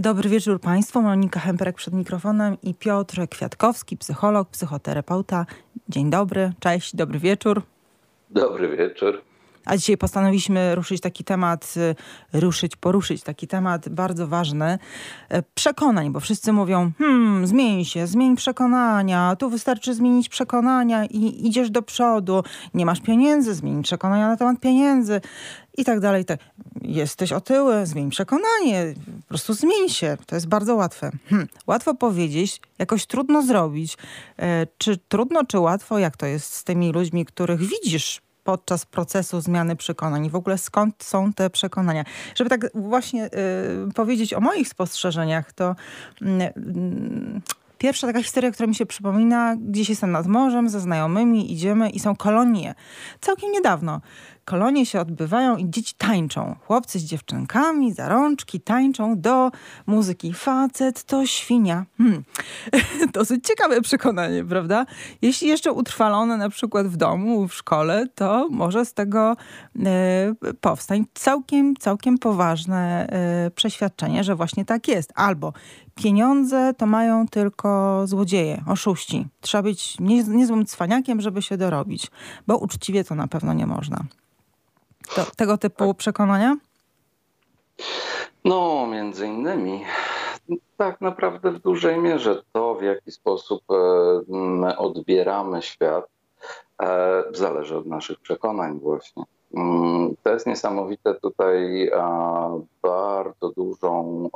Dobry wieczór Państwu. Monika Hemperek przed mikrofonem i Piotr Kwiatkowski, psycholog, psychoterapeuta. Dzień dobry, cześć, dobry wieczór. Dobry wieczór. A dzisiaj postanowiliśmy ruszyć taki temat, y, ruszyć, poruszyć taki temat bardzo ważny. E, przekonań, bo wszyscy mówią, hmm, zmień się, zmień przekonania, tu wystarczy zmienić przekonania i idziesz do przodu. Nie masz pieniędzy, zmień przekonania na temat pieniędzy i tak dalej. Tak. Jesteś otyły, zmień przekonanie, po prostu zmień się. To jest bardzo łatwe. Hmm. Łatwo powiedzieć, jakoś trudno zrobić. E, czy trudno, czy łatwo? Jak to jest z tymi ludźmi, których widzisz podczas procesu zmiany przekonań w ogóle skąd są te przekonania. Żeby tak właśnie y, powiedzieć o moich spostrzeżeniach, to y, Pierwsza taka historia, która mi się przypomina, gdzieś jestem nad morzem ze znajomymi, idziemy i są kolonie. Całkiem niedawno kolonie się odbywają i dzieci tańczą. Chłopcy z dziewczynkami, za rączki tańczą do muzyki. Facet to świnia. Hmm. Dosyć ciekawe przekonanie, prawda? Jeśli jeszcze utrwalone na przykład w domu, w szkole, to może z tego e, powstać całkiem, całkiem poważne e, przeświadczenie, że właśnie tak jest. Albo pieniądze to mają tylko złodzieje, oszuści. Trzeba być niezłym cwaniakiem, żeby się dorobić, bo uczciwie to na pewno nie można. To, tego typu tak. przekonania? No, między innymi. Tak naprawdę w dużej mierze to, w jaki sposób e, my odbieramy świat, e, zależy od naszych przekonań właśnie. Mm, to jest niesamowite tutaj bardzo dużą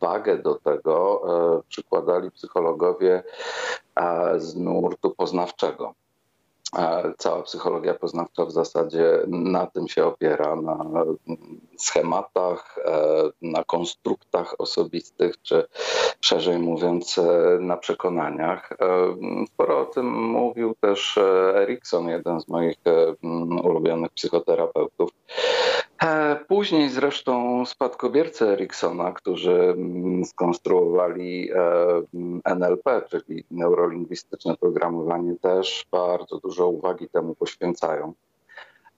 wagę do tego e, przykładali psychologowie z nurtu poznawczego. Cała psychologia poznawcza w zasadzie na tym się opiera, na schematach, e, na konstruktach osobistych, czy szerzej mówiąc, e, na przekonaniach. E, sporo o tym mówił też Erikson, jeden z moich ulubionych psychoterapeutów. Później zresztą spadkobiercy Eriksona, którzy skonstruowali NLP, czyli neurolingwistyczne programowanie, też bardzo dużo uwagi temu poświęcają.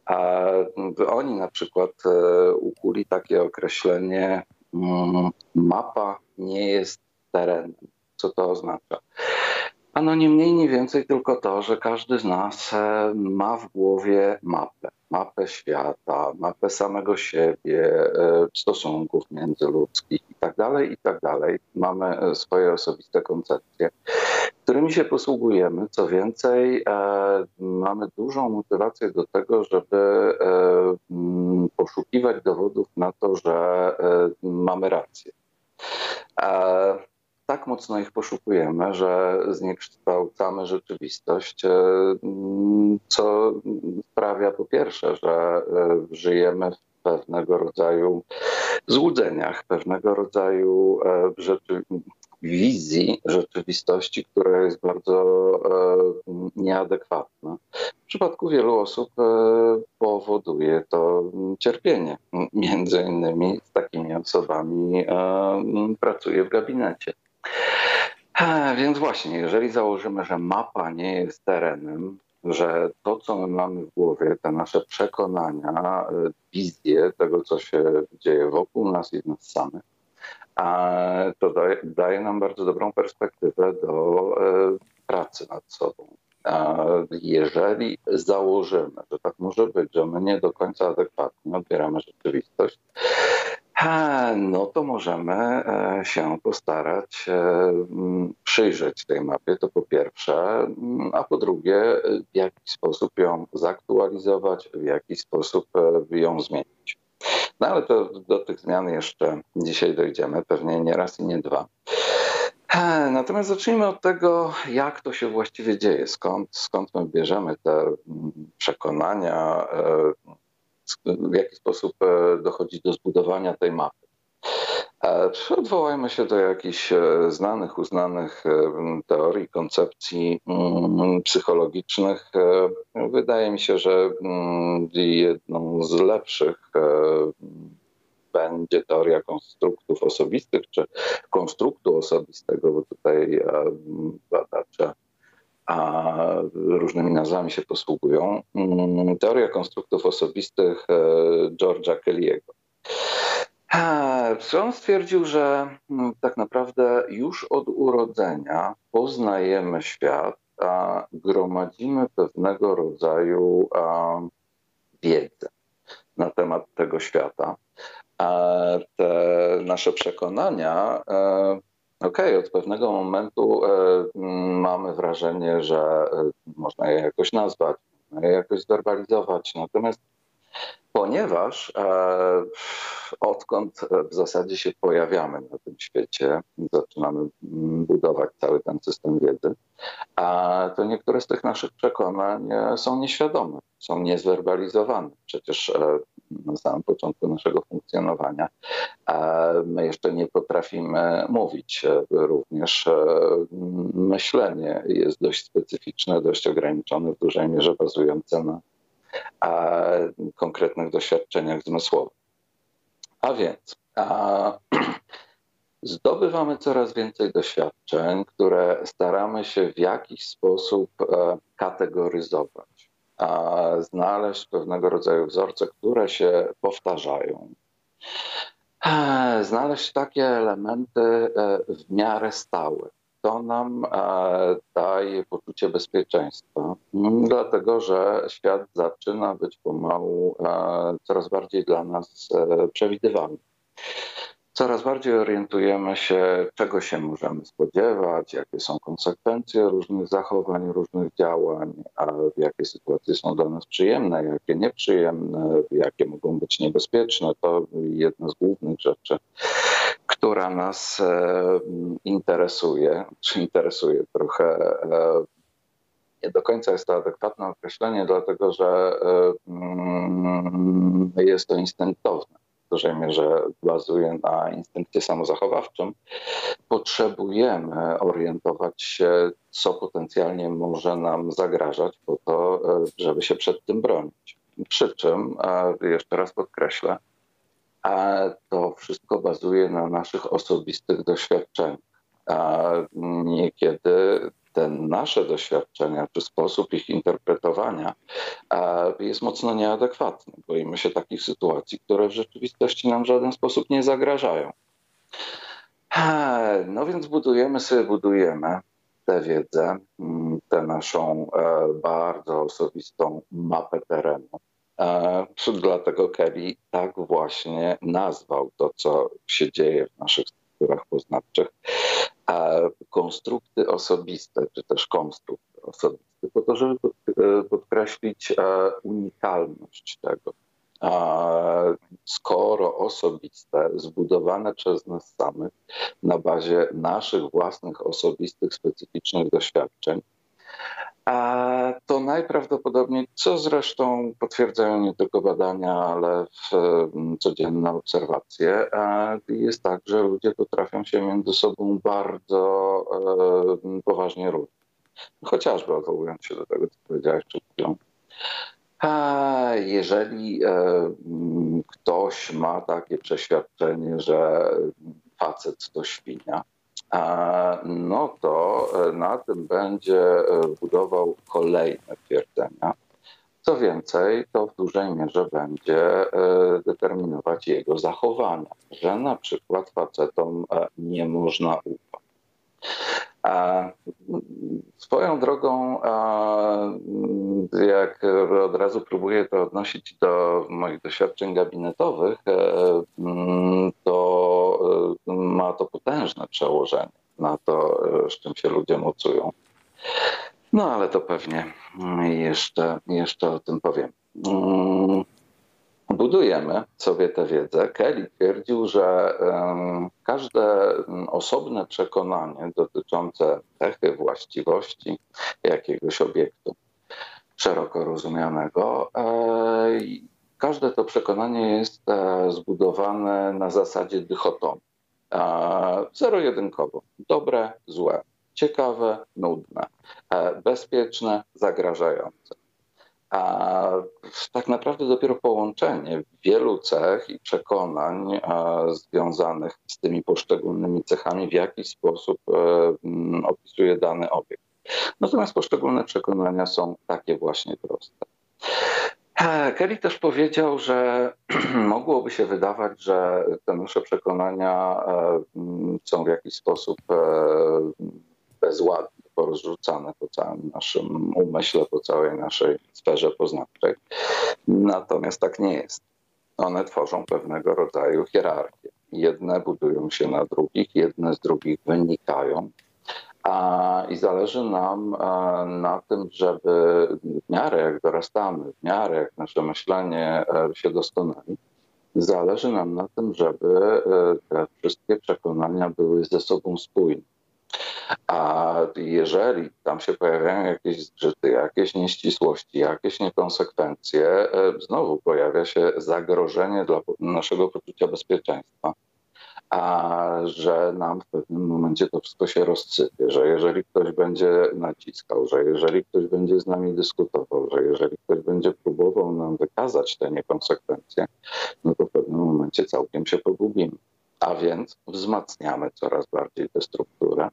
A oni na przykład e, ukuli takie określenie mm, mapa nie jest terenem. Co to oznacza? Ano nie mniej, nie więcej tylko to, że każdy z nas e, ma w głowie mapę. Mapę świata, mapę samego siebie, e, stosunków międzyludzkich itd. Tak itd. Tak Mamy swoje osobiste koncepcje którymi się posługujemy. Co więcej, e, mamy dużą motywację do tego, żeby e, poszukiwać dowodów na to, że e, mamy rację. Tak mocno ich poszukujemy, że zniekształcamy rzeczywistość, co sprawia po pierwsze, że żyjemy w pewnego rodzaju złudzeniach, pewnego rodzaju rzeczy, wizji rzeczywistości, która jest bardzo e, nieadekwatna. W przypadku wielu osób e, powoduje to cierpienie. Między innymi z takimi osobami e, pracuję w gabinecie. Więc właśnie, jeżeli założymy, że mapa nie jest terenem, że to, co my mamy w głowie, te nasze przekonania, wizje tego, co się dzieje wokół nas i w nas samych, to daje, daje nam bardzo dobrą perspektywę do e, pracy nad sobą. Jeżeli założymy, że tak może być, że my nie do końca adekwatnie odbieramy rzeczywistość, no to możemy e, się postarać e, przyjrzeć tej mapie, to po pierwsze, a po drugie, w jaki sposób ją zaktualizować, w jaki sposób ją zmienić. No ale to do tych zmian jeszcze dzisiaj dojdziemy, pewnie nie raz i nie dwa. Natomiast zacznijmy od tego, jak to się właściwie dzieje, skąd, skąd my bierzemy te mm, przekonania, e, w jaki sposób e, dochodzi do zbudowania tej mapy. E, odwołajmy się do jakichś e, znanych, uznanych e, teorii, koncepcji mm, psychologicznych. Wydaje mi się, że mm, jedną z lepszych będzie teoria konstruktów osobistych, czy konstruktu osobistego, bo tutaj badacze a różnymi nazwami się posługują. Mm, teoria konstruktów osobistych George'a Kelly'ego. On stwierdził, że mm, tak naprawdę już od urodzenia poznajemy świat, a gromadzimy pewnego rodzaju wiedzę na temat tego świata. A te nasze przekonania, e, okej, okay, od pewnego momentu e, mamy wrażenie, że e, można je jakoś nazwać, można je jakoś zwerbalizować. Natomiast ponieważ e, odkąd w zasadzie się pojawiamy na tym świecie, zaczynamy budować cały ten system wiedzy, a to niektóre z tych naszych przekonań są nieświadome, są niezwerbalizowane. Przecież e, na samym początku naszego funkcjonowania my jeszcze nie potrafimy mówić. Również e, myślenie jest dość specyficzne, dość ograniczone, w dużej mierze bazujące na konkretnych doświadczeniach zmysłowych. A więc a, zdobywamy coraz więcej doświadczeń, które staramy się w jakiś sposób e, kategoryzować, a znaleźć pewnego rodzaju wzorce, które się powtarzają. E, znaleźć takie elementy e, w miarę stałe to nam e, daje poczucie bezpieczeństwa, mm, dlatego że świat zaczyna być pomału e, coraz bardziej dla nas e, przewidywalny coraz bardziej orientujemy się, czego się możemy spodziewać, jakie są konsekwencje różnych zachowań, różnych działań, a jakie sytuacje są dla nas przyjemne, jakie nieprzyjemne, jakie mogą być niebezpieczne. To jedna z głównych rzeczy, która nas e, interesuje, czy interesuje trochę. E, nie do końca jest to adekwatne określenie, dlatego że e, mm, jest to instynktowne dużej mierze bazuje na instynkcie samozachowawczym, potrzebujemy orientować się, co potencjalnie może nam zagrażać, po to, żeby się przed tym bronić. Przy czym, jeszcze raz podkreślę, to wszystko bazuje na naszych osobistych doświadczeniach. Niekiedy te nasze doświadczenia czy sposób ich interpretowania jest mocno nieadekwatny. Boimy się takich sytuacji, które w rzeczywistości nam w żaden sposób nie zagrażają. No więc budujemy sobie, budujemy tę wiedzę, tę naszą e, bardzo osobistą mapę terenu. E, dlatego Kelly tak właśnie nazwał to, co się dzieje w naszych strukturach poznawczych, konstrukty osobiste, czy też konstrukt osobisty, po to, żeby e, podkreślić e, unikalność tego. Skoro osobiste, zbudowane przez nas samych na bazie naszych własnych, osobistych, specyficznych doświadczeń, a to najprawdopodobniej, co zresztą potwierdzają nie tylko badania, ale mm, codzienne obserwacje, jest tak, że ludzie potrafią się między sobą bardzo e, poważnie różnić. Chociażby odwołując się do tego, co powiedziałeś przed chwilą. Jeżeli e, mm, ktoś ma takie przeświadczenie, że facet to świnia, no to e, na tym będzie e, budował kolejne twierdzenia. Co więcej, to w dużej mierze będzie e, determinować jego zachowania, że na przykład facetom nie można ufać. Swoją drogą, jak od razu próbuję to odnosić do moich doświadczeń gabinetowych, potężne przełożenie na to, z czym się ludzie mocują. No ale to pewnie jeszcze, jeszcze o tym powiem. Budujemy sobie tę wiedzę. Kelly twierdził, że każde osobne przekonanie dotyczące cechy, właściwości jakiegoś obiektu szeroko rozumianego, e, każde to przekonanie jest e, zbudowane na zasadzie dychotomii. Zero-jedynkowo. Dobre, złe. Ciekawe, nudne. E, bezpieczne, zagrażające. A tak naprawdę dopiero połączenie wielu cech i przekonań związanych z tymi poszczególnymi cechami w jakiś sposób e, opisuje dany obiekt. Natomiast poszczególne przekonania są takie właśnie proste. Kelly też powiedział, że mogłoby się wydawać, że te nasze przekonania są w jakiś sposób bezładnie porozrzucane po całym naszym umyśle, po całej naszej sferze poznawczej. Natomiast tak nie jest. One tworzą pewnego rodzaju hierarchię. Jedne budują się na drugich, jedne z drugich wynikają. I zależy nam a, na tym, żeby w miarę jak dorastamy, w miarę jak nasze myślenie e, się doskonali, zależy nam na tym, żeby e, te wszystkie przekonania były ze sobą spójne. A jeżeli tam się pojawiają jakieś zgrzyty, jakieś nieścisłości, jakieś niekonsekwencje, e, znowu pojawia się zagrożenie dla naszego poczucia bezpieczeństwa. A że nam w pewnym momencie to wszystko się rozsypie, że jeżeli ktoś będzie naciskał, że jeżeli ktoś będzie z nami dyskutował, że jeżeli ktoś będzie próbował nam wykazać te niekonsekwencje, no to w pewnym momencie całkiem się pogubimy. A więc wzmacniamy coraz bardziej tę strukturę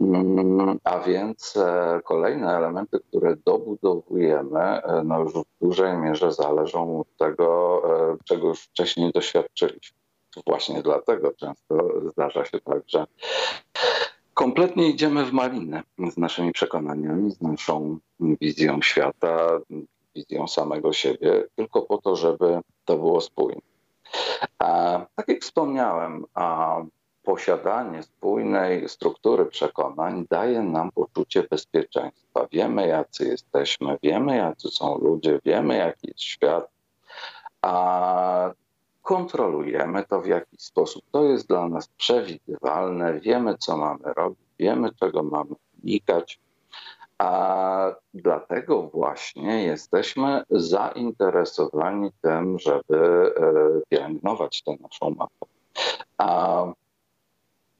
Mm, a więc e, kolejne elementy, które dobudowujemy, e, no już w dużej mierze zależą od tego, e, czego już wcześniej doświadczyliśmy. Właśnie dlatego często zdarza się tak, że kompletnie idziemy w malinę z naszymi przekonaniami, z naszą wizją świata, wizją samego siebie, tylko po to, żeby to było spójne. A, tak jak wspomniałem, a posiadanie spójnej struktury przekonań daje nam poczucie bezpieczeństwa. Wiemy, jacy jesteśmy, wiemy, jacy są ludzie, wiemy, jaki jest świat, a kontrolujemy to w jakiś sposób. To jest dla nas przewidywalne, wiemy, co mamy robić, wiemy, czego mamy unikać. A dlatego właśnie jesteśmy zainteresowani tym, żeby e, pielęgnować tę naszą mapę. A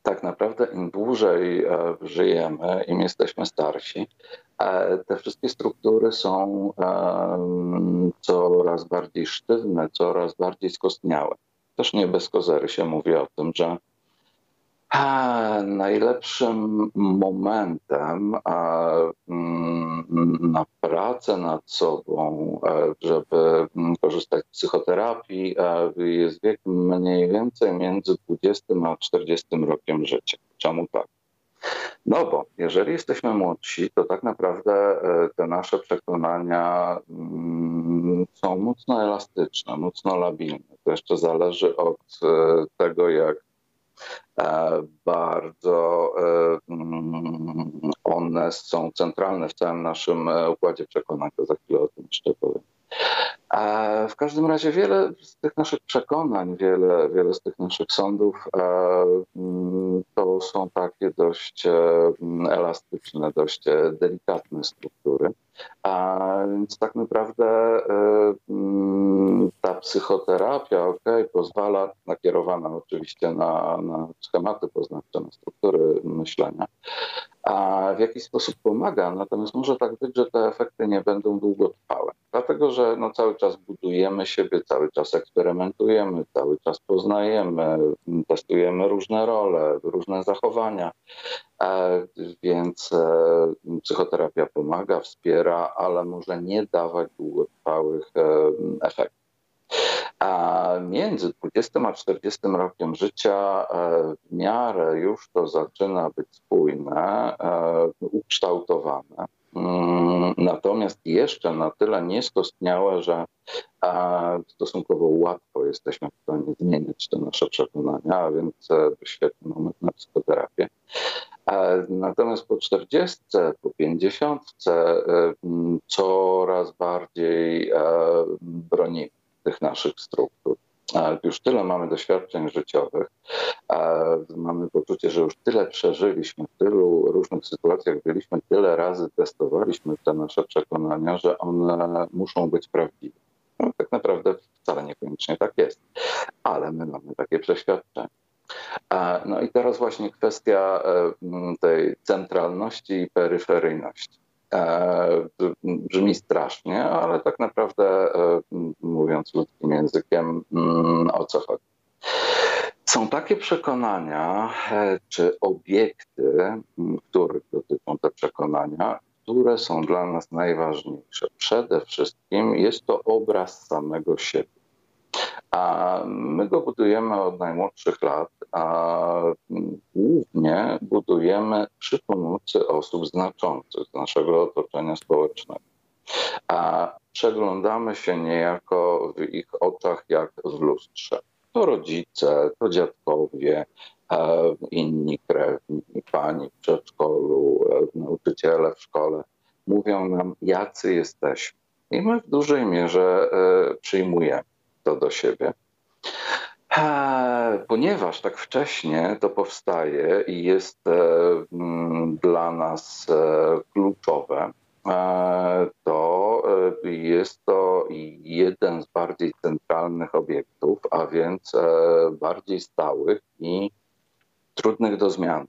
tak naprawdę im dłużej e, żyjemy, im jesteśmy starsi, te wszystkie struktury są coraz bardziej sztywne, coraz bardziej skostniałe. Też nie bez kozery się mówi o tym, że najlepszym momentem mm, na pracę nad sobą, e, żeby korzystać z psychoterapii, jest wiek mniej więcej między 20 a 40 rokiem życia. Czemu tak? No bo jeżeli jesteśmy młodsi, to tak naprawdę e, te nasze przekonania mm, są mocno elastyczne, mocno labilne. To jeszcze zależy od e, tego, jak bardzo e, mm, one są centralne w całym naszym e, układzie przekonań, to za chwilę o tym jeszcze powiem. W każdym razie wiele z tych naszych przekonań, wiele, wiele z tych naszych sądów mm, to są takie dość elastyczne, dość delikatne struktury. A więc tak naprawdę mm, ta psychoterapia, ok, pozwala, nakierowana oczywiście na, na schematy poznawcze, na struktury myślenia, a w jakiś sposób pomaga, natomiast może tak być, że te efekty nie będą długotrwałe. Dlatego, że no, cały czas budujemy siebie, cały czas eksperymentujemy, cały czas poznajemy, testujemy różne role, różne zachowania. E, więc e, psychoterapia pomaga, wspiera, ale może nie dawać długotrwałych e, efektów. A między 20 a 40 rokiem życia w miarę już to zaczyna być spójne, ukształtowane. Mm, natomiast jeszcze na tyle nieskostniałe, że stosunkowo łatwo jesteśmy w stanie zmieniać te nasze przekonania, a więc świetny moment na psychoterapię. Natomiast po 40, po 50 mm, coraz bardziej bronimy tych naszych struktur. Już tyle mamy doświadczeń życiowych, mamy poczucie, że już tyle przeżyliśmy, w tylu różnych sytuacjach byliśmy, tyle razy testowaliśmy te nasze przekonania, że one muszą być prawdziwe. No, tak naprawdę wcale niekoniecznie tak jest, ale my mamy takie przeświadczenie. No i teraz właśnie kwestia e, tej centralności i peryferyjności. E, brzmi strasznie, ale tak naprawdę, e, mówiąc ludzkim językiem, mm, o co chodzi? Są takie przekonania czy obiekty, których dotyczą te przekonania, które są dla nas najważniejsze. Przede wszystkim jest to obraz samego siebie. A my go budujemy od najmłodszych lat, a głównie budujemy przy pomocy osób znaczących z naszego otoczenia społecznego. A przeglądamy się niejako w ich oczach jak w lustrze. To rodzice, to dziadkowie, e, inni krewni, pani w przedszkolu, e, nauczyciele w szkole mówią nam, jacy jesteśmy. I my w dużej mierze e, przyjmujemy to do siebie. Ponieważ tak wcześnie to powstaje i jest mm, dla nas kluczowe, to jest to jeden z bardziej centralnych obiektów, a więc e, bardziej stałych i trudnych do zmiany.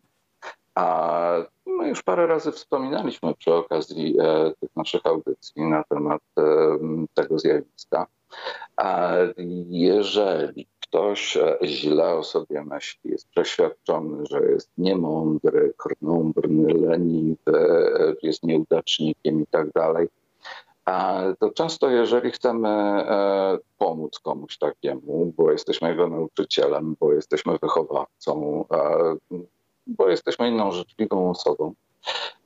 A my już parę razy wspominaliśmy przy okazji e, tych naszych audycji na temat e, tego zjawiska. A jeżeli ktoś źle o sobie myśli, jest przeświadczony, że jest niemądry, krnąbrny, leniwy, jest nieudacznikiem i tak dalej, to często, jeżeli chcemy e, pomóc komuś takiemu, bo jesteśmy jego nauczycielem, bo jesteśmy wychowawcą, bo jesteśmy inną życzliwą osobą,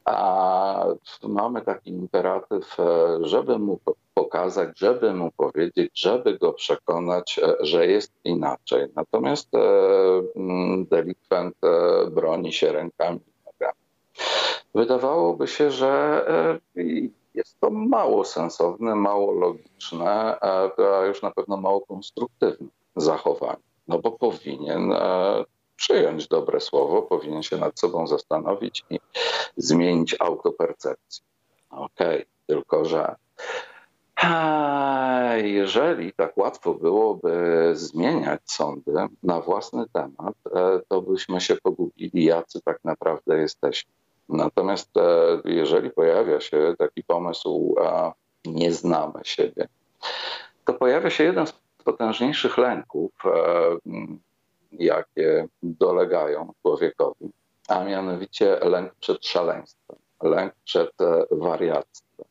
a mamy taki imperatyw, e, żeby mu pokazać, żeby mu powiedzieć, żeby go przekonać, e, że jest inaczej. Natomiast delikwent broni się rękami i nogami. Wydawałoby się, że jest to mało sensowne, mało logiczne, a już na pewno mało konstruktywne zachowanie. No bo powinien e, przyjąć dobre słowo, powinien się nad sobą zastanowić i zmienić autopercepcję. Okej, okay, tylko że jeżeli tak łatwo byłoby zmieniać sądy na własny temat, e, to byśmy się pogubili, jacy tak naprawdę jesteśmy. Natomiast e, jeżeli pojawia się taki pomysł, a nie znamy siebie, to pojawia się jeden z potężniejszych lęków, e, jakie dolegają człowiekowi, a mianowicie lęk przed szaleństwem, lęk przed e, wariactwem.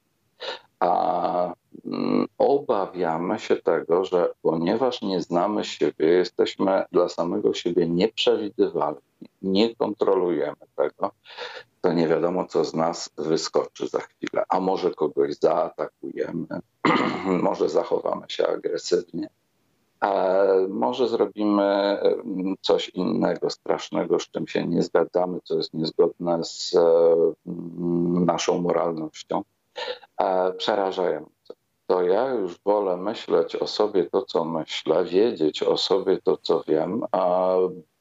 A mm, obawiamy się tego, że ponieważ nie znamy siebie, jesteśmy dla samego siebie nieprzewidywalni, nie kontrolujemy tego, to nie wiadomo, co z nas wyskoczy za chwilę. A może kogoś zaatakujemy, może zachowamy się agresywnie, a może zrobimy mm, coś innego, strasznego, z czym się nie zgadzamy, co jest niezgodne z mm, naszą moralnością. Przerażające. To ja już wolę myśleć o sobie to, co myślę, wiedzieć o sobie to, co wiem,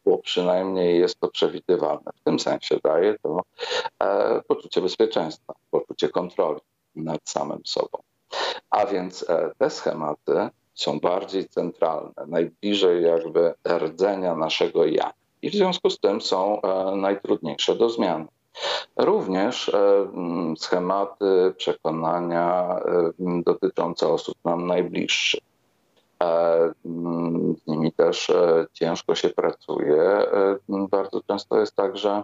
bo przynajmniej jest to przewidywalne. W tym sensie daje to e, poczucie bezpieczeństwa, poczucie kontroli nad samym sobą. A więc e, te schematy są bardziej centralne, najbliżej jakby rdzenia naszego ja. I w związku z tym są e, najtrudniejsze do zmiany. Również schematy, przekonania dotyczące osób nam najbliższych. Z nimi też e, ciężko się pracuje. E, bardzo często jest tak, że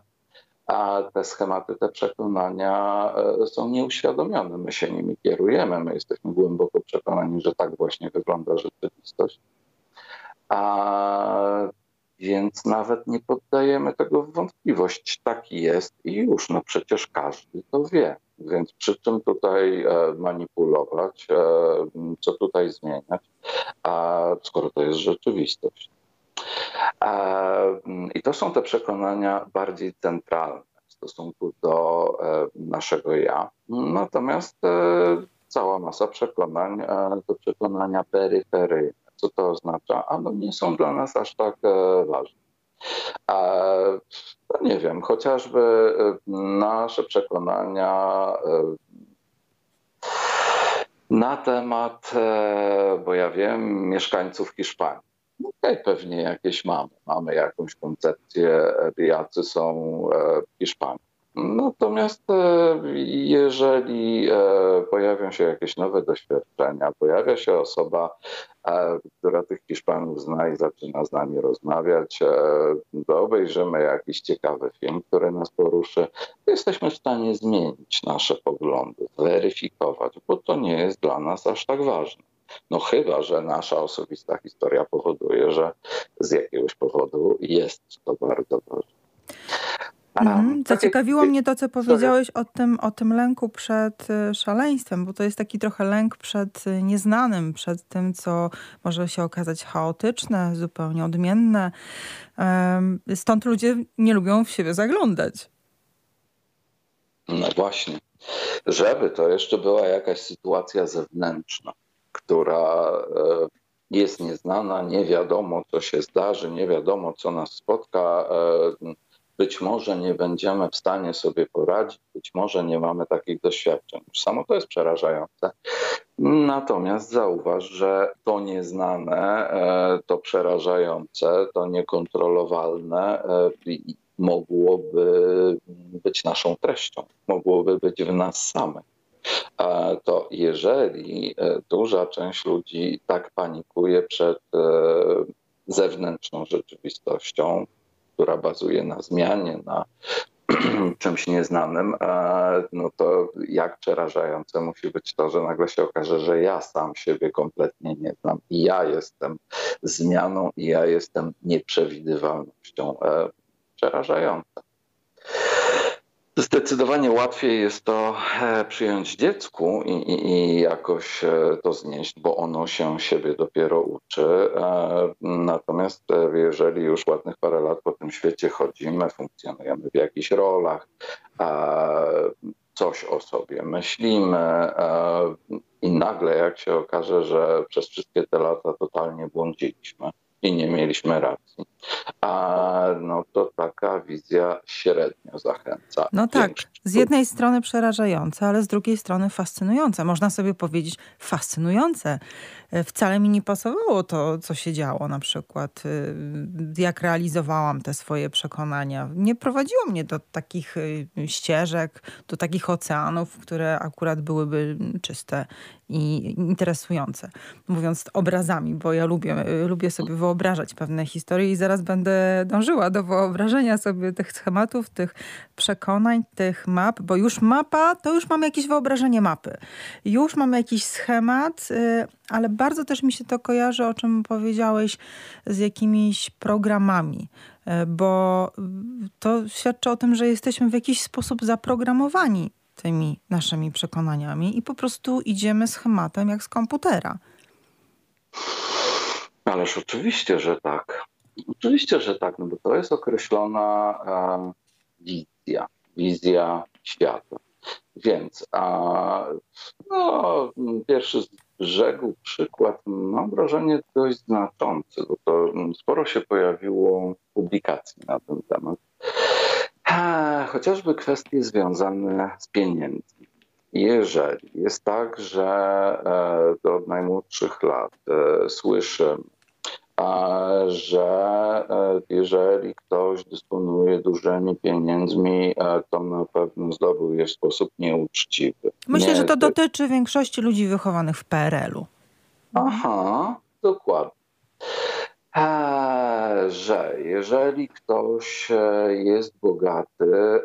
a te schematy, te przekonania e, są nieuświadomione. My się nimi kierujemy, my jesteśmy głęboko przekonani, że tak właśnie wygląda rzeczywistość. A więc nawet nie poddajemy tego w wątpliwość. Taki jest i już, no przecież każdy to wie. Więc przy czym tutaj e, manipulować, e, co tutaj zmieniać, skoro to jest rzeczywistość. I to są te przekonania bardziej centralne w stosunku do e, naszego ja. Natomiast cała masa przekonań to przekonania peryferyjne. Co to oznacza? A no nie są dla nas aż tak ważne. No nie wiem, chociażby e, nasze przekonania e, na temat, e, bo ja wiem, mieszkańców Hiszpanii. Okay, pewnie jakieś mamy. Mamy jakąś koncepcję, jacy są Hiszpanii. Natomiast jeżeli pojawią się jakieś nowe doświadczenia, pojawia się osoba, która tych Hiszpanów zna i zaczyna z nami rozmawiać, to obejrzymy jakiś ciekawy film, który nas poruszy, jesteśmy w stanie zmienić nasze poglądy, zweryfikować, bo to nie jest dla nas aż tak ważne. No chyba, że nasza osobista historia powoduje, że z jakiegoś powodu jest to bardzo ważne. Mhm. Zaciekawiło mnie to, co powiedziałeś o tym, o tym lęku przed y, szaleństwem, bo to jest taki trochę lęk przed y, nieznanym, przed tym, co może się okazać chaotyczne, zupełnie odmienne. Stąd ludzie nie lubią w siebie zaglądać. No właśnie. Żeby to jeszcze była jakaś sytuacja zewnętrzna, która e, jest nieznana, nie wiadomo, co się zdarzy, nie wiadomo, co nas spotka e, być może nie będziemy w stanie sobie poradzić, być może nie mamy takich doświadczeń. Samo to jest przerażające. Natomiast zauważ, że to nieznane, e, to przerażające, to niekontrolowalne mogłoby być naszą treścią, mogłoby być w nas samych. To jeżeli e, duża część ludzi tak panikuje przed zewnętrzną rzeczywistością, która bazuje na zmianie, na czymś nieznanym, no to jak przerażające musi być to, że nagle się okaże, że ja sam siebie kompletnie nie znam i ja jestem zmianą i ja jestem nieprzewidywalnością. E, przerażające. Zdecydowanie łatwiej jest to e, przyjąć dziecku i, i, i, jakoś e, to znieść, bo ono się siebie dopiero uczy. E, natomiast jeżeli już ładnych parę lat po tym świecie chodzimy, funkcjonujemy w jakichś rolach, coś o sobie myślimy i nagle jak się okaże, że przez wszystkie te lata totalnie błądziliśmy i nie mieliśmy racji, a no to taka wizja średnio zachęca. No tak, z jednej strony przerażające, ale z drugiej strony fascynujące. Można sobie powiedzieć fascynujące. E, wcale mi nie pasowało to, co się działo na przykład, e, jak realizowałam te swoje przekonania. Nie prowadziło mnie do takich e, ścieżek, do takich oceanów, które akurat byłyby czyste i interesujące. Mówiąc obrazami, bo ja lubię, lubię sobie wyobrażać pewne historie i zaraz będę dążyła do wyobrażenia sobie tych schematów, tych przekonań, tych map, bo już mapa, to już mamy jakieś wyobrażenie mapy. Już mamy jakiś schemat, ale bardzo też mi się to kojarzy, o czym powiedziałeś, z jakimiś programami, e, bo to świadczy o tym, że jesteśmy w jakiś sposób zaprogramowani tymi naszymi przekonaniami i po prostu idziemy schematem jak z komputera. Ależ oczywiście, że tak. Oczywiście, że tak, no bo to jest określona e, wizja, wizja świata. Więc a, no, pierwszy brzegu przykład, mam wrażenie, dość znaczący, bo to sporo się pojawiło publikacji na ten temat. Chociażby kwestie związane z pieniędzmi. Jeżeli jest tak, że e, od najmłodszych lat e, słyszę że e, jeżeli ktoś dysponuje dużymi pieniędzmi, e, to na pewno zdobył je w sposób nieuczciwy. Myślę, Nie, że to dotyczy większości ludzi wychowanych w PRL-u. Aha, dokładnie. E, że jeżeli ktoś jest bogaty,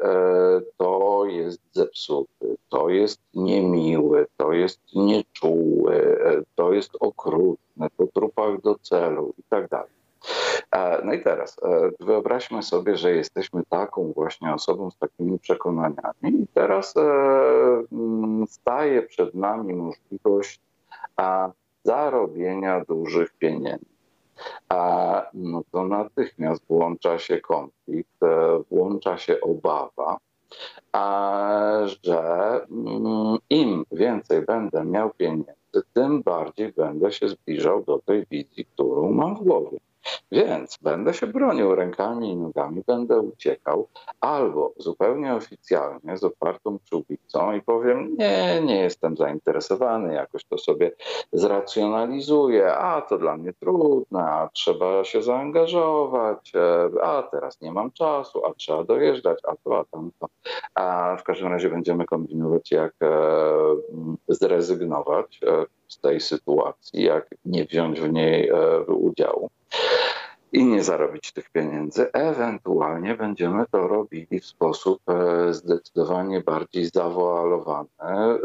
to jest zepsuty, to jest niemiły, to jest nieczuły, to jest okrutny, po trupach do celu i tak dalej. E, no i teraz e, wyobraźmy sobie, że jesteśmy taką właśnie osobą z takimi przekonaniami, i teraz e, mm, staje przed nami możliwość zarobienia dużych pieniędzy. No to natychmiast włącza się konflikt, włącza się obawa, że mm, im więcej będę miał pieniędzy, tym bardziej będę się zbliżał do tej wizji, którą mam w głowie. Więc będę się bronił rękami i nogami, będę uciekał, albo zupełnie oficjalnie z otwartą czubicą i powiem: Nie, nie jestem zainteresowany, jakoś to sobie zracjonalizuję, a to dla mnie trudne, a trzeba się zaangażować, e, a teraz nie mam czasu, a trzeba dojeżdżać, a to, a tamto. W każdym razie będziemy kombinować, jak e, zrezygnować e, z tej sytuacji, jak nie wziąć w niej udziału i nie zarobić tych pieniędzy. Ewentualnie będziemy to robili w sposób e, zdecydowanie bardziej zawoalowany. E,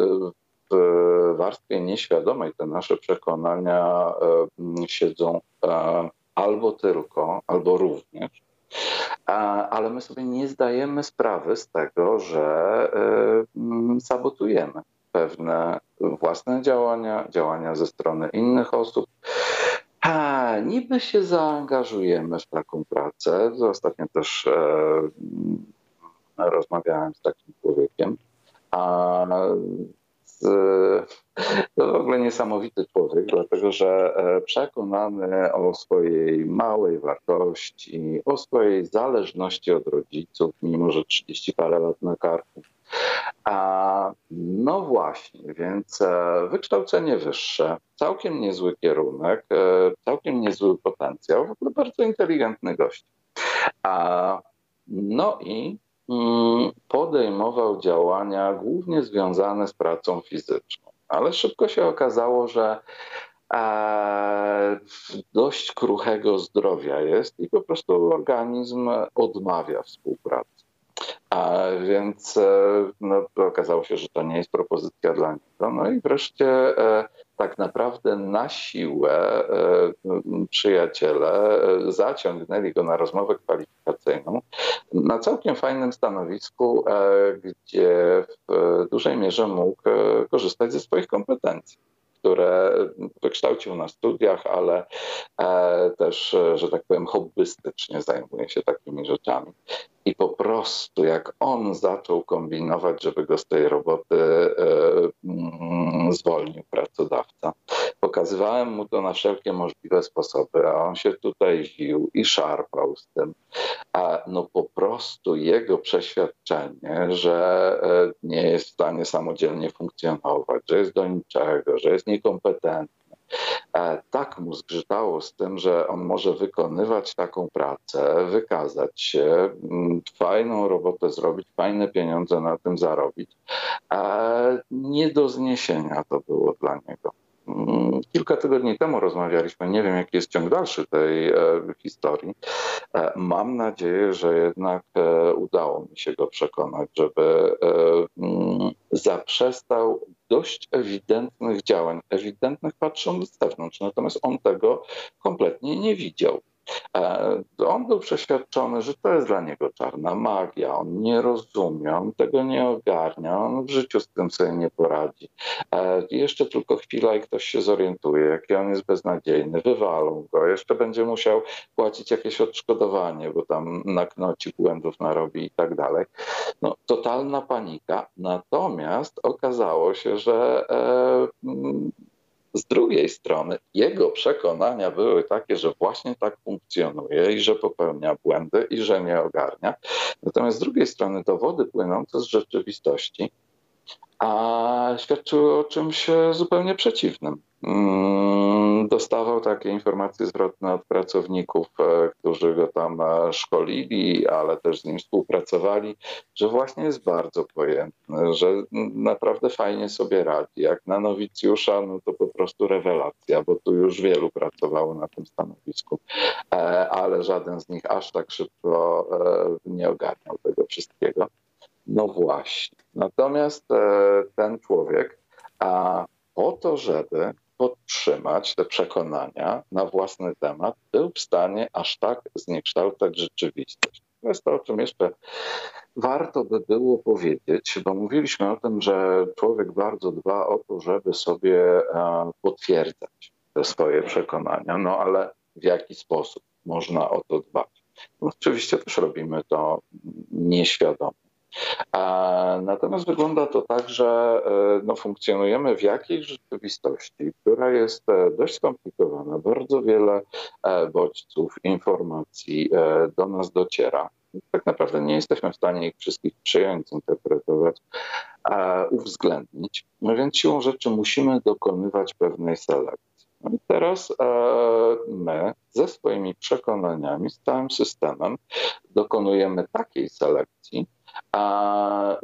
w warstwie nieświadomej te nasze przekonania e, siedzą albo tylko, albo również. Ale my sobie nie zdajemy sprawy z tego, że sabotujemy pewne własne działania, działania ze strony innych osób. A, niby się zaangażujemy w taką pracę. Ostatnio też e, rozmawiałem z takim człowiekiem, a to w ogóle niesamowity człowiek, dlatego że e, przekonany o swojej małej wartości, o swojej zależności od rodziców, mimo że 30 parę lat na karku, a, no właśnie, więc e, wykształcenie wyższe, całkiem niezły kierunek, e, całkiem niezły potencjał, w ogóle bardzo inteligentny gość. A, no i podejmował działania głównie związane z pracą fizyczną, ale szybko się okazało, że e, dość kruchego zdrowia jest i po prostu organizm odmawia współpracy. A więc e, no, okazało się, że to nie jest propozycja dla niego. No i wreszcie e, tak naprawdę na siłę e, przyjaciele zaciągnęli go na rozmowę kwalifikacyjną na całkiem fajnym stanowisku, gdzie w dużej mierze mógł korzystać ze swoich kompetencji które wykształcił na studiach, ale e, też, że tak powiem, hobbystycznie zajmuje się takimi rzeczami. I po prostu jak on zaczął kombinować, żeby go z tej roboty e, mm, zwolnił pracodawca, pokazywałem mu to na wszelkie możliwe sposoby, a on się tutaj ził i szarpał z tym. A no po prostu jego przeświadczenie, że e, nie jest w stanie samodzielnie funkcjonować, że jest do niczego, że jest niekompetentny, tak mu zgrzytało z tym, że on może wykonywać taką pracę, wykazać się, mm, fajną robotę zrobić, fajne pieniądze na tym zarobić. Nie do zniesienia to było dla niego. Mm, kilka tygodni temu rozmawialiśmy, nie wiem jaki jest ciąg dalszy tej e, historii. E, mam nadzieję, że jednak e, udało mi się go przekonać, żeby mm, zaprzestał dość ewidentnych działań, ewidentnych patrząc z zewnątrz, natomiast on tego kompletnie nie widział. E, on był przeświadczony, że to jest dla niego czarna magia. On nie rozumie, on tego nie ogarnia, on w życiu z tym sobie nie poradzi. E, jeszcze tylko chwila i ktoś się zorientuje, jaki on jest beznadziejny, wywalą go, jeszcze będzie musiał płacić jakieś odszkodowanie, bo tam naknoci błędów narobi i tak dalej. No, totalna panika. Natomiast okazało się, że e, z drugiej strony jego przekonania były takie, że właśnie tak funkcjonuje i że popełnia błędy i że nie ogarnia. Natomiast z drugiej strony dowody płynące z rzeczywistości a świadczyły o czymś zupełnie przeciwnym. Mm, dostawał takie informacje zwrotne od pracowników, e, którzy go tam e, szkolili, ale też z nim współpracowali, że właśnie jest bardzo pojętny, że naprawdę fajnie sobie radzi. Jak na nowicjusza, no to po prostu rewelacja, bo tu już wielu pracowało na tym stanowisku, e, ale żaden z nich aż tak szybko nie ogarniał tego wszystkiego. No właśnie. Natomiast ten człowiek, a po to, żeby podtrzymać te przekonania na własny temat, był w stanie aż tak zniekształcać rzeczywistość. To jest to, o czym jeszcze warto by było powiedzieć, bo mówiliśmy o tym, że człowiek bardzo dba o to, żeby sobie e, potwierdzać te swoje przekonania, no ale w jaki sposób można o to dbać? No, oczywiście też robimy to nieświadomie. Natomiast wygląda to tak, że no, funkcjonujemy w jakiejś rzeczywistości, która jest dość skomplikowana. Bardzo wiele bodźców, informacji do nas dociera tak naprawdę nie jesteśmy w stanie ich wszystkich przyjąć, zinterpretować, a uwzględnić. No więc siłą rzeczy musimy dokonywać pewnej selekcji. No i teraz e, my ze swoimi przekonaniami, z całym systemem dokonujemy takiej selekcji,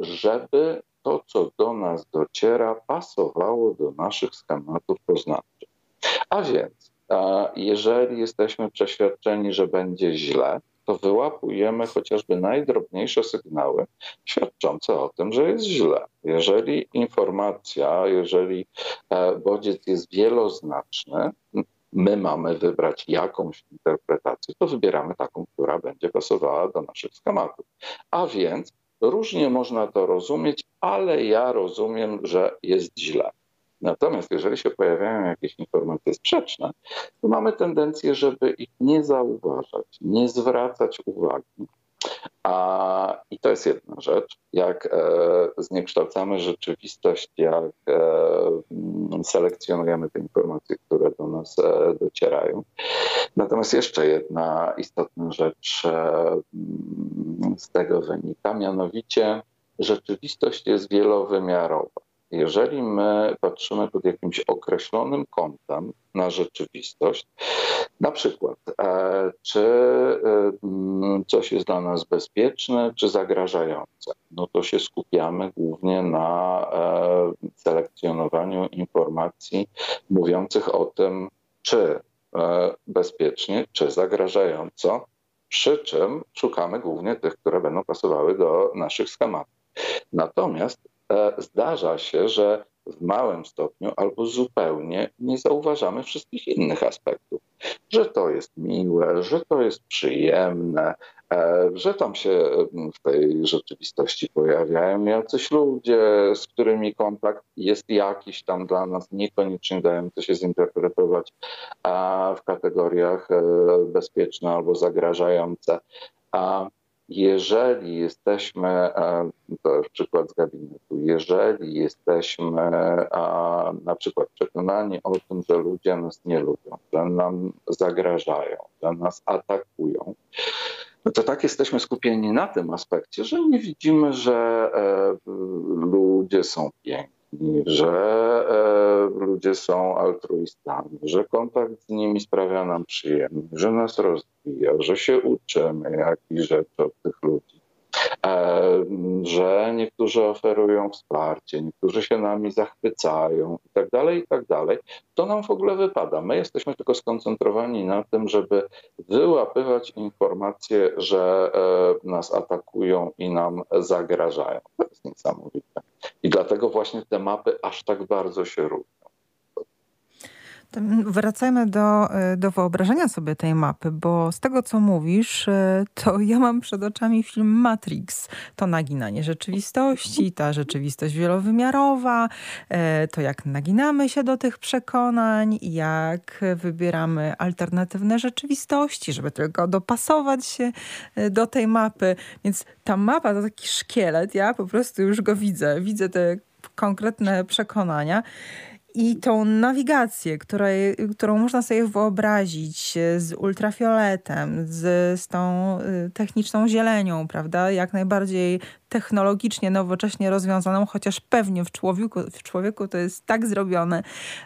żeby to, co do nas dociera, pasowało do naszych schematów poznawczych. A więc, jeżeli jesteśmy przeświadczeni, że będzie źle, to wyłapujemy chociażby najdrobniejsze sygnały świadczące o tym, że jest źle. Jeżeli informacja, jeżeli e, bodziec jest wieloznaczny, my mamy wybrać jakąś interpretację, to wybieramy taką, która będzie pasowała do naszych schematów. A więc różnie można to rozumieć, ale ja rozumiem, że jest źle. Natomiast jeżeli się pojawiają jakieś informacje sprzeczne, to mamy tendencję, żeby ich nie zauważać, nie zwracać uwagi. A, I to jest jedna rzecz, jak e, zniekształcamy rzeczywistość, jak e, selekcjonujemy te informacje, które do nas e, docierają. Natomiast jeszcze jedna istotna rzecz e, z tego wynika, mianowicie rzeczywistość jest wielowymiarowa. Jeżeli my patrzymy pod jakimś określonym kątem na rzeczywistość, na przykład, e, czy e, coś jest dla nas bezpieczne, czy zagrażające, no to się skupiamy głównie na e, selekcjonowaniu informacji mówiących o tym, czy bezpiecznie, czy zagrażająco, przy czym szukamy głównie tych, które będą pasowały do naszych schematów. Natomiast zdarza się, że w małym stopniu albo zupełnie nie zauważamy wszystkich innych aspektów. Że to jest miłe, że to jest przyjemne, e, że tam się w tej rzeczywistości pojawiają jacyś ludzie, z którymi kontakt jest jakiś tam dla nas, niekoniecznie dający się zinterpretować w kategoriach e, bezpieczne albo zagrażające. Jeżeli jesteśmy, e, to jest przykład z gabinetu, jeżeli jesteśmy na przykład przekonani o tym, że ludzie nas nie lubią, że nam zagrażają, że nas atakują, no to tak jesteśmy skupieni na tym aspekcie, że nie widzimy, że e, ludzie są piękni że e, ludzie są altruistami, że kontakt z nimi sprawia nam przyjemność, że nas rozwija, że się uczymy jakichś rzeczy od tych ludzi, że niektórzy oferują wsparcie, niektórzy się nami zachwycają i tak dalej, i tak dalej. To nam w ogóle wypada. My jesteśmy tylko skoncentrowani na tym, żeby wyłapywać informacje, że e, nas atakują i nam zagrażają. To jest niesamowite. I dlatego właśnie te mapy aż tak bardzo się różnią. Wracajmy do, e, do wyobrażenia sobie tej mapy, bo z tego, co mówisz, e, to ja mam przed oczami film Matrix. To naginanie rzeczywistości, ta rzeczywistość wielowymiarowa, e, to jak naginamy się do tych przekonań, jak wybieramy alternatywne rzeczywistości, żeby tylko dopasować się do tej mapy. Więc ta mapa to taki szkielet, ja po prostu już go widzę. Widzę te konkretne przekonania i tą nawigację, której, którą można sobie wyobrazić z ultrafioletem, z, z tą y, techniczną zielenią, prawda? Jak najbardziej technologicznie, nowocześnie rozwiązaną, chociaż pewnie w człowieku, w człowieku to jest tak zrobione,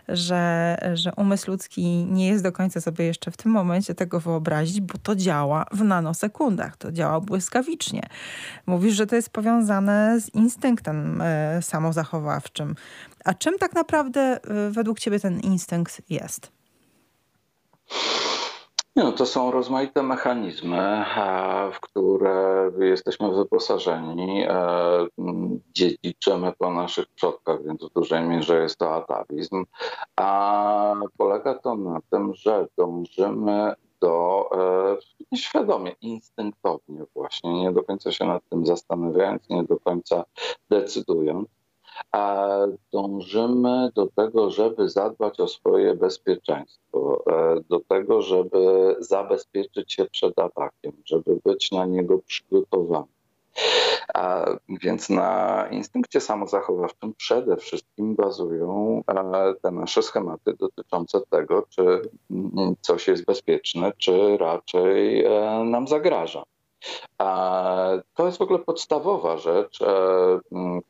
że, że umysł ludzki nie jest do końca sobie jeszcze w tym momencie tego wyobrazić, bo to działa w nanosekundach, to działa błyskawicznie. Mówisz, że to jest powiązane z instynktem e, samozachowawczym. A czym tak naprawdę e, według ciebie ten instynkt jest? No, to są rozmaite mechanizmy, e, w które jesteśmy wyposażeni, e, dziedziczymy po naszych przodkach, więc w dużej mierze jest to atawizm. A polega to na tym, że dążymy do nieświadomie, instynktownie właśnie, nie do końca się nad tym zastanawiając, nie do końca decydując, dążymy do tego, żeby zadbać o swoje bezpieczeństwo, e, do tego, żeby zabezpieczyć się przed atakiem, żeby być na niego przygotowany. A więc na instynkcie samozachowawczym przede wszystkim bazują e, te nasze schematy dotyczące tego, czy coś jest bezpieczne, czy raczej e, nam zagraża. To jest w ogóle podstawowa rzecz, e,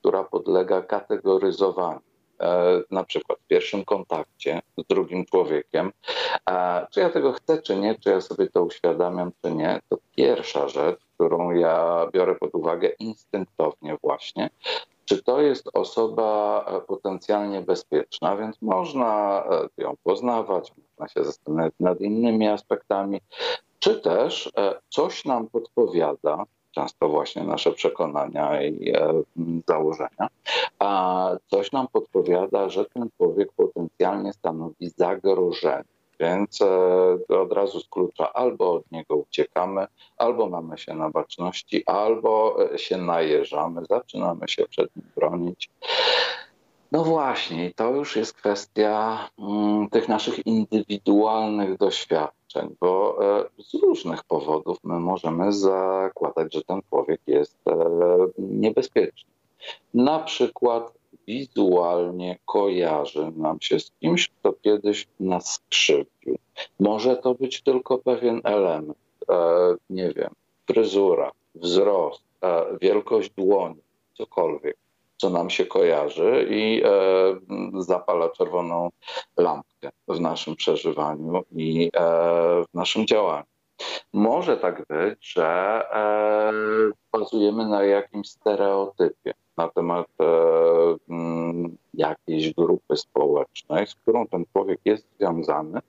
która podlega kategoryzowaniu. Na przykład w pierwszym kontakcie z drugim człowiekiem, czy ja tego chcę, czy nie, czy ja sobie to uświadamiam, czy nie, to pierwsza rzecz, którą ja biorę pod uwagę instynktownie właśnie, czy to jest osoba e, potencjalnie bezpieczna, więc można e, ją poznawać, można się zastanawiać nad innymi aspektami, czy też e, coś nam podpowiada, często właśnie nasze przekonania i założenia, a coś nam podpowiada, że ten człowiek potencjalnie stanowi zagrożenie. Więc e, od razu z klucza albo od niego uciekamy, albo mamy się na baczności, albo e, się najeżamy, zaczynamy się przed nim bronić. No właśnie, to już jest kwestia mm, tych naszych indywidualnych doświadczeń, bo e, z różnych powodów my możemy zakładać, że ten człowiek jest niebezpieczny. Na przykład wizualnie kojarzy nam się z kimś, kto kiedyś nas skrzywdził. Może to być tylko pewien element, e, nie wiem, fryzura, wzrost, e, wielkość dłoni, cokolwiek, co nam się kojarzy i e, zapala czerwoną lampkę w naszym przeżywaniu i e, w naszym działaniu. Może tak być, że e, bazujemy na jakimś stereotypie na temat mm, jakiejś grupy społecznej, z którą ten człowiek jest związany,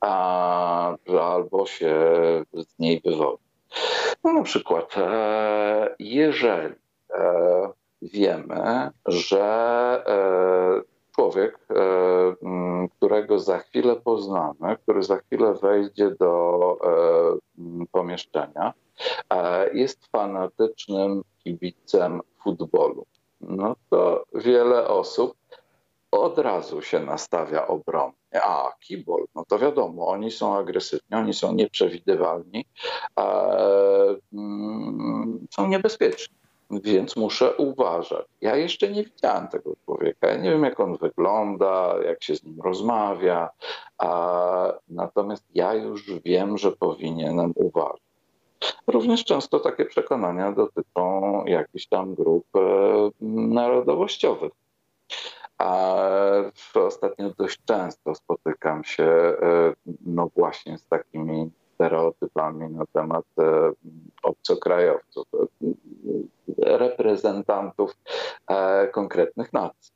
a, albo się z niej wywodzi. No na przykład, jeżeli wiemy, że człowiek, mm, którego za chwilę poznamy, który za chwilę wejdzie do pomieszczenia, jest fanatycznym kibicem futbolu, no to wiele osób od razu się nastawia obronnie. A, kibol, no to wiadomo, oni są agresywni, oni są nieprzewidywalni, są niebezpieczni, więc muszę uważać. Ja jeszcze nie widziałem tego człowieka, ja nie wiem jak on wygląda, jak się z nim rozmawia, a, natomiast ja już wiem, że powinienem uważać. Również często takie przekonania dotyczą jakichś tam grup e, narodowościowych. A ostatnio dość często spotykam się e, no właśnie z takimi stereotypami na temat e, obcokrajowców, reprezentantów konkretnych nacji.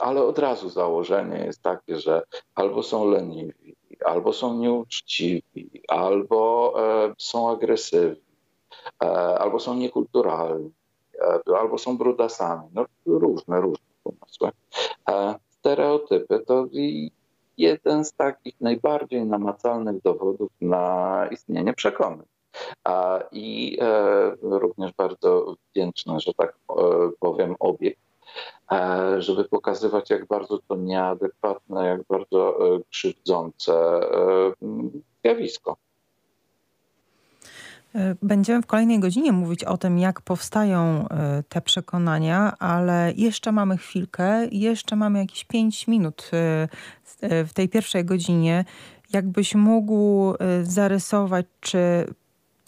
Ale od razu założenie jest takie, że albo są leniwi, albo są nieuczciwi, albo e, są agresywni, e, albo są niekulturalni, e, albo są brudasami. No, różne, różne pomysły. Stereotypy to jeden z takich najbardziej namacalnych dowodów na istnienie przekonań. I również bardzo wdzięczny, że tak powiem, obiekt E, żeby pokazywać, jak bardzo to nieadekwatne, jak bardzo e, krzywdzące e, zjawisko. Będziemy w kolejnej godzinie mówić o tym, jak powstają te przekonania, ale jeszcze mamy chwilkę, jeszcze mamy jakieś pięć minut w tej pierwszej godzinie. Jakbyś mógł zarysować, czy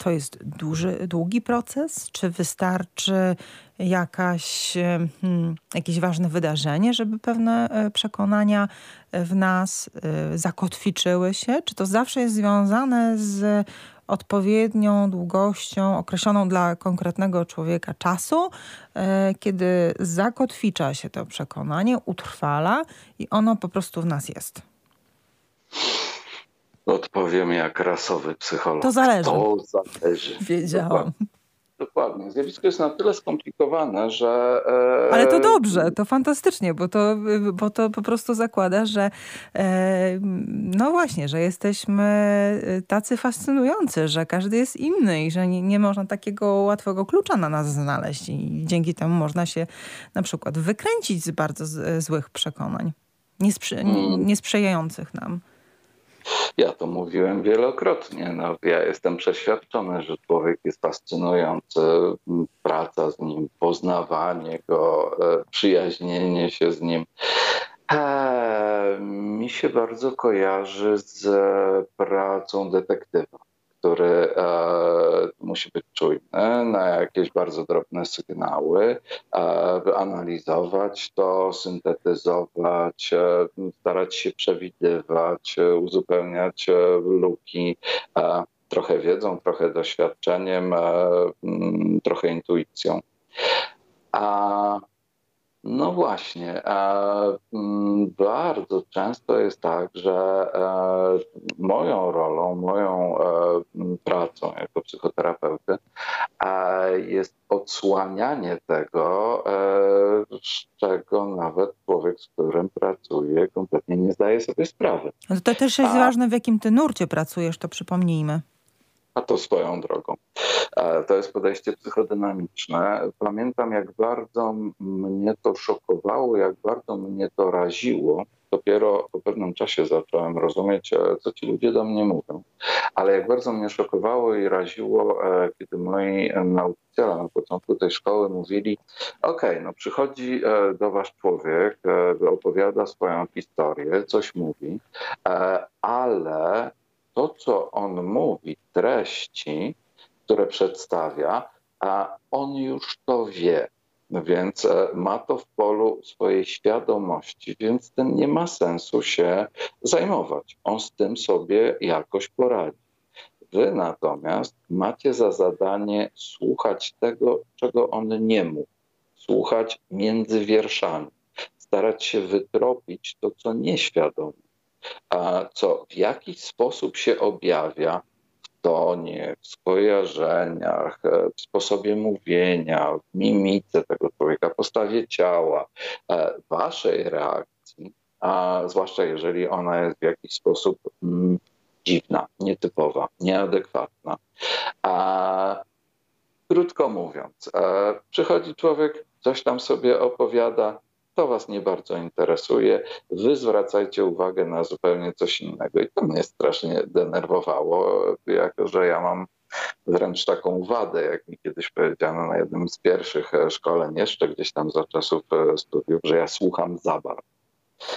to jest duży, długi proces? Czy wystarczy jakaś, hmm, jakieś ważne wydarzenie, żeby pewne e, przekonania w nas e, zakotwiczyły się? Czy to zawsze jest związane z odpowiednią długością określoną dla konkretnego człowieka czasu, kiedy zakotwicza się to przekonanie, utrwala i ono po prostu w nas jest? Odpowiem jak rasowy psycholog. To zależy. To zależy. Wiedziałam. Dokładnie. Zjawisko jest na tyle skomplikowane, że. E... Ale to dobrze, to fantastycznie, bo to, bo to po prostu zakłada, że e... no właśnie, że jesteśmy tacy fascynujący, że każdy jest inny i że nie, nie można takiego łatwego klucza na nas znaleźć. I dzięki temu można się na przykład wykręcić z bardzo złych przekonań, niesprzy... Mm. niesprzyjających nam. Ja to mówiłem wielokrotnie. No, ja jestem przeświadczony, że człowiek jest fascynujący. Praca z nim, poznawanie go, e, przyjaźnienie się z nim. E, mi się bardzo kojarzy z pracą detektywa który e, musi być czujny na jakieś bardzo drobne sygnały, e, analizować to, syntetyzować, e, starać się przewidywać, e, uzupełniać e, luki e, trochę wiedzą, trochę doświadczeniem, mm, trochę intuicją. A no właśnie. Mm, bardzo często jest tak, że e, moją rolą, moją e, pracą jako psychoterapeuty jest odsłanianie tego, e, z czego nawet człowiek, z którym pracuję, kompletnie nie zdaje sobie sprawy. No to też jest A... ważne, w jakim ty nurcie pracujesz, to przypomnijmy a to swoją drogą. E, to jest podejście psychodynamiczne. Pamiętam, jak bardzo mnie to szokowało, jak bardzo mnie to raziło. Dopiero po pewnym czasie zacząłem rozumieć, e, co ci ludzie do mnie mówią. Ale jak bardzo mnie szokowało i raziło, e, kiedy moi nauczyciele na początku tej szkoły mówili: OK, no przychodzi do Was człowiek, opowiada swoją historię, coś mówi, ale to, co on mówi, treści, które przedstawia, a on już to wie, więc e, ma to w polu swojej świadomości, więc tym nie ma sensu się zajmować. On z tym sobie jakoś poradzi. Wy natomiast macie za zadanie słuchać tego, czego on nie mówi, słuchać między wierszami, starać się wytropić to, co nieświadomie co w jakiś sposób się objawia w tonie, w skojarzeniach, e, w sposobie mówienia, w mimice tego człowieka, postawie ciała, e, waszej reakcji, a zwłaszcza jeżeli ona jest w jakiś sposób mm, dziwna, nietypowa, nieadekwatna. A krótko mówiąc, e, przychodzi człowiek, coś tam sobie opowiada, to Was nie bardzo interesuje, Wy zwracajcie uwagę na zupełnie coś innego. I to mnie strasznie denerwowało, jako że ja mam wręcz taką wadę, jak mi kiedyś powiedziano na jednym z pierwszych e, szkoleń, jeszcze gdzieś tam za czasów e, studiów, że ja słucham zabaw.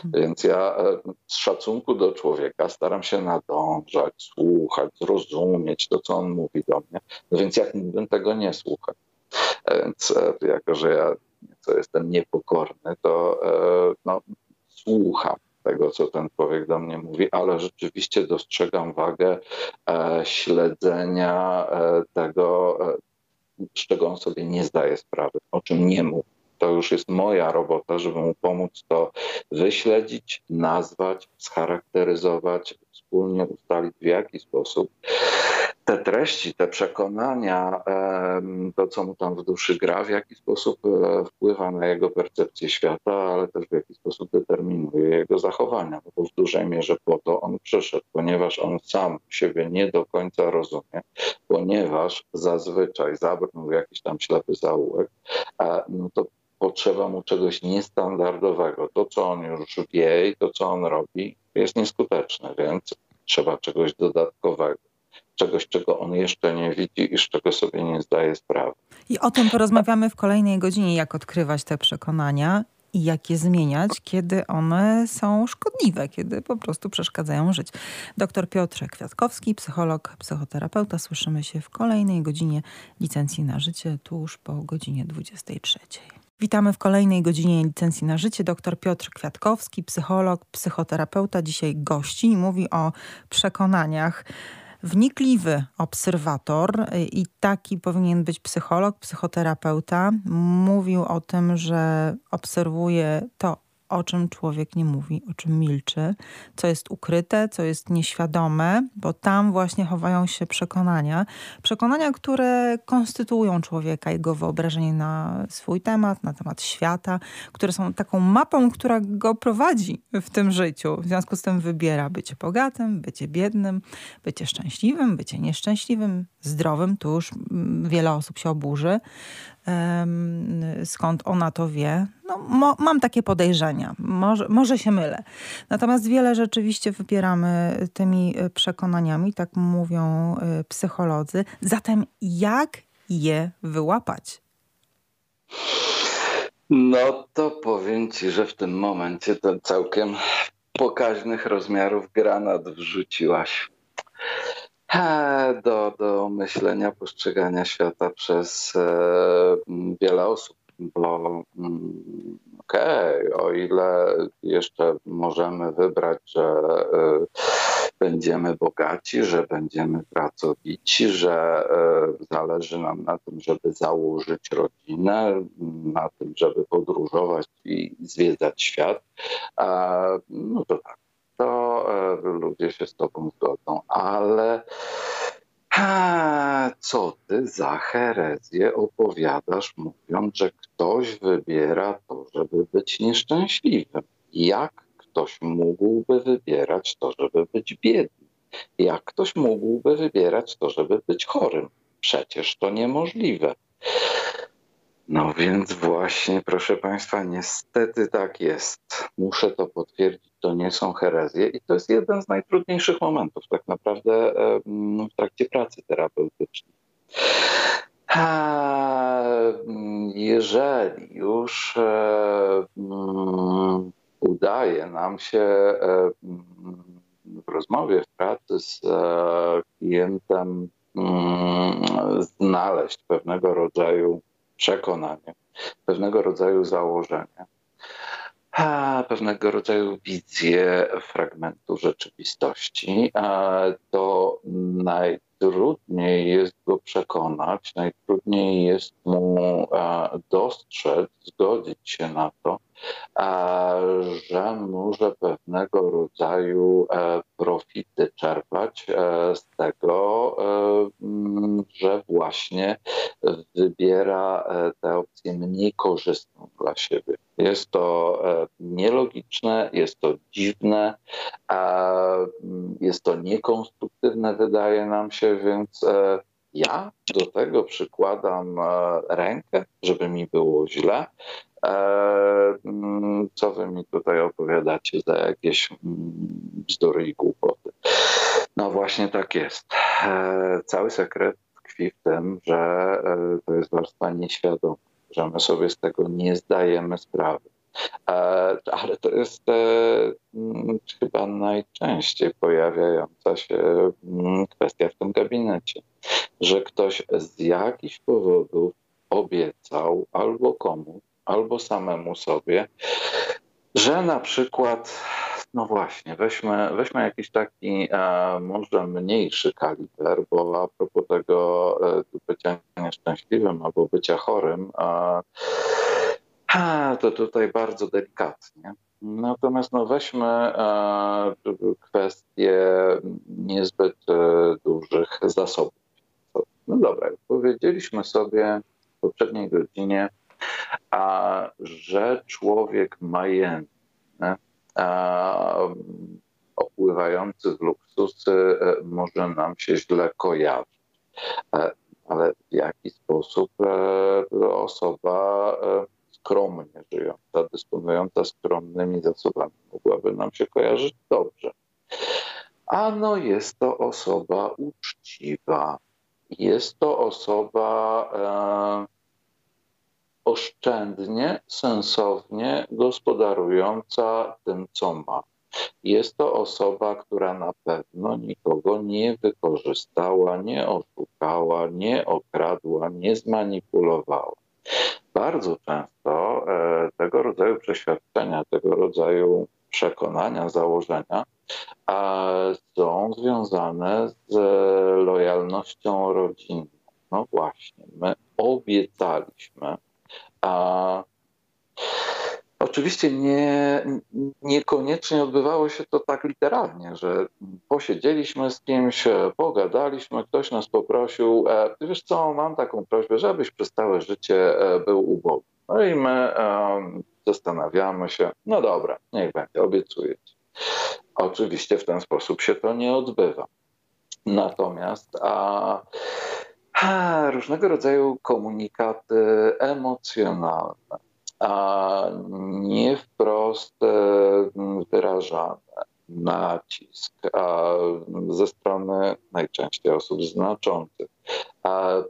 Więc ja e, z szacunku do człowieka staram się nadążać, słuchać, zrozumieć to, co on mówi do mnie. No więc jak mógłbym tego nie słuchać? Więc jako, że ja co jestem niepokorny, to e, no, słucham tego, co ten człowiek do mnie mówi, ale rzeczywiście dostrzegam wagę e, śledzenia e, tego, z czego on sobie nie zdaje sprawy, o czym nie mówi. To już jest moja robota, żeby mu pomóc to wyśledzić, nazwać, scharakteryzować, wspólnie ustalić w jaki sposób te treści, te przekonania, to co mu tam w duszy gra, w jaki sposób e, wpływa na jego percepcję świata, ale też w jaki sposób determinuje jego zachowania. Bo w dużej mierze po to on przyszedł, ponieważ on sam siebie nie do końca rozumie, ponieważ zazwyczaj zabrnął jakiś tam ślepy zaułek, no to potrzeba mu czegoś niestandardowego. To, co on już wie i to, co on robi, jest nieskuteczne, więc trzeba czegoś dodatkowego czegoś, czego on jeszcze nie widzi i z czego sobie nie zdaje sprawy. I o tym porozmawiamy w kolejnej godzinie, jak odkrywać te przekonania i jak je zmieniać, kiedy one są szkodliwe, kiedy po prostu przeszkadzają żyć. Dr Piotr Kwiatkowski, psycholog, psychoterapeuta. Słyszymy się w kolejnej godzinie licencji na życie, tuż po godzinie 23. Witamy w kolejnej godzinie licencji na życie. Dr Piotr Kwiatkowski, psycholog, psychoterapeuta, dzisiaj gości i mówi o przekonaniach wnikliwy obserwator i taki powinien być psycholog, psychoterapeuta. Mówił o tym, że obserwuje to, o czym człowiek nie mówi, o czym milczy, co jest ukryte, co jest nieświadome, bo tam właśnie chowają się przekonania. Przekonania, które konstytuują człowieka, jego wyobrażenie na swój temat, na temat świata, które są taką mapą, która go prowadzi w tym życiu. W związku z tym wybiera bycie bogatym, bycie biednym, bycie szczęśliwym, bycie nieszczęśliwym, zdrowym. Tu już mm, wiele osób się oburzy skąd ona to wie. No, mo, mam takie podejrzenia. Może, może się mylę. Natomiast wiele rzeczywiście wypieramy tymi e, przekonaniami, tak mówią e, psycholodzy. Zatem jak je wyłapać? No to powiem ci, że w tym momencie to całkiem pokaźnych rozmiarów granat wrzuciłaś do, do myślenia, postrzegania świata przez e, wiele osób. Bo mm, okej, okay, o ile jeszcze możemy wybrać, że e, będziemy bogaci, że będziemy pracowici, że e, zależy nam na tym, żeby założyć rodzinę, na tym, żeby podróżować i zwiedzać świat, no to tak, e, ludzie się z tobą zgodzą, ale co ty za herezję opowiadasz, mówiąc, że ktoś wybiera to, żeby być nieszczęśliwym? Jak ktoś mógłby wybierać to, żeby być biednym? Jak ktoś mógłby wybierać to, żeby być chorym? Przecież to niemożliwe. No więc właśnie, proszę Państwa, niestety tak jest. Muszę to potwierdzić, to nie są herezje i to jest jeden z najtrudniejszych momentów tak naprawdę w trakcie pracy terapeutycznej. Jeżeli już e, mm, udaje nam się e, w rozmowie, w pracy z e, klientem mm, znaleźć pewnego rodzaju przekonanie, pewnego rodzaju założenie, pewnego rodzaju wizję fragmentu rzeczywistości, to najtrudniej jest go przekonać, najtrudniej jest mu dostrzec, zgodzić się na to, że może pewnego rodzaju e, profity czerpać e, z tego, e, że właśnie wybiera tę opcję mniej korzystną dla siebie. Jest to nielogiczne, jest to dziwne, jest to niekonstruktywne, wydaje nam się, więc ja do tego przykładam rękę, żeby mi było źle, Mm, co wy mi tutaj opowiadacie za jakieś mm, bzdury i głupoty. No właśnie tak jest. E, cały sekret tkwi w tym, że e, to jest warstwa nieświadoma, że my sobie z tego nie zdajemy sprawy. E, ale to jest mm, chyba najczęściej pojawiająca się kwestia w tym gabinecie, że ktoś z jakichś powodów obiecał albo komuś, albo samemu sobie, że na przykład, no właśnie, weźmy, weźmy jakiś taki e, może mniejszy kaliber, bo a propos tego e, bycia nieszczęśliwym albo bycia chorym, e, to tutaj bardzo delikatnie. Natomiast no weźmy e, kwestię niezbyt e, dużych zasobów. No dobra, powiedzieliśmy sobie w poprzedniej godzinie, a że człowiek majętny, a, opływający w luksusy e, może nam się źle kojarzyć. E, ale w jaki sposób e, osoba skromnie żyjąca, dysponująca skromnymi zasobami mogłaby nam się kojarzyć dobrze? Ano jest to osoba uczciwa. Jest to osoba oszczędnie, sensownie gospodarująca tym, co ma. Jest to osoba, która na pewno nikogo nie wykorzystała, nie oszukała, nie okradła, nie zmanipulowała. Bardzo często e, tego rodzaju przeświadczenia, tego rodzaju przekonania, założenia są związane z lojalnością rodzinną. No właśnie, my obiecaliśmy, a oczywiście nie, niekoniecznie odbywało się to tak literalnie, że posiedzieliśmy z kimś, pogadaliśmy, ktoś nas poprosił, e, wiesz co, mam taką prośbę, żebyś przez całe życie e, był ubogi. No i my e, zastanawiamy się, no dobra, niech będzie, obiecuję ci. Oczywiście w ten sposób się to nie odbywa. Natomiast a różnego rodzaju komunikaty emocjonalne, a nie wprost e, wyrażane. Nacisk ze strony najczęściej osób znaczących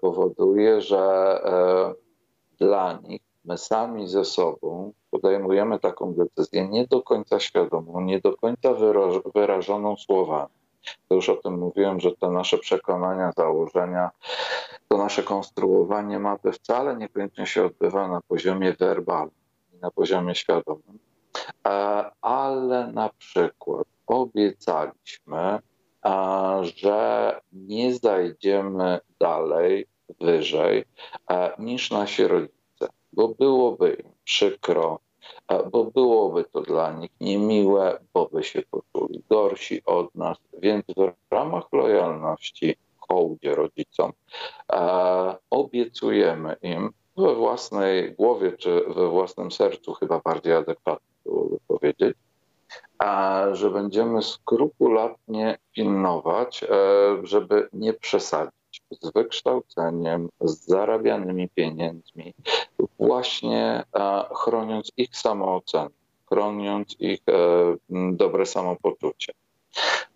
powoduje, że e, dla nich my sami ze sobą podejmujemy taką decyzję nie do końca świadomą, nie do końca wyrażoną słowami. To już o tym mówiłem, że te nasze przekonania, założenia, to nasze konstruowanie mapy wcale niekoniecznie się odbywa na poziomie werbalnym, na poziomie świadomym, e, ale na przykład obiecaliśmy, że nie zajdziemy dalej, wyżej e, niż nasi rodzice, bo byłoby im przykro, bo byłoby to dla nich niemiłe, bo by się poczuli gorsi od nas. Więc w ramach lojalności hołdzie rodzicom obiecujemy im we własnej głowie czy we własnym sercu, chyba bardziej adekwatnie byłoby powiedzieć, że będziemy skrupulatnie pilnować, e, żeby nie przesadzić z wykształceniem, z zarabianymi pieniędzmi, właśnie e, chroniąc ich samoocenę, chroniąc ich e, dobre samopoczucie.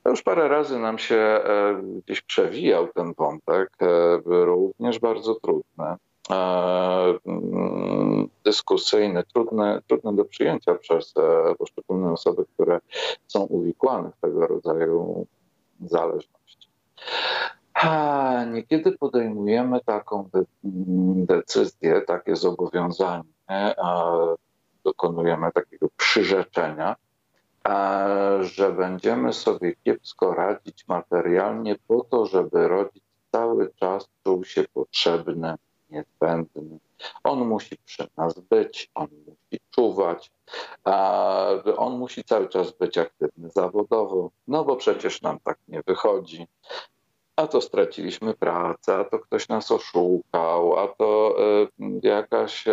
Już parę razy nam się e, gdzieś przewijał ten wątek, również bardzo trudny, dyskusyjny, trudny, trudny do przyjęcia przez poszczególne osoby, które są uwikłane w tego rodzaju zależności. Niekiedy podejmujemy taką decyzję, takie zobowiązanie, dokonujemy takiego przyrzeczenia, że będziemy sobie kiepsko radzić materialnie po to, żeby rodzic cały czas czuł się potrzebny, niezbędny. On musi przy nas być, on musi czuwać, on musi cały czas być aktywny zawodowo, no bo przecież nam tak nie wychodzi a to straciliśmy pracę, a to ktoś nas oszukał, a to y, jakaś y,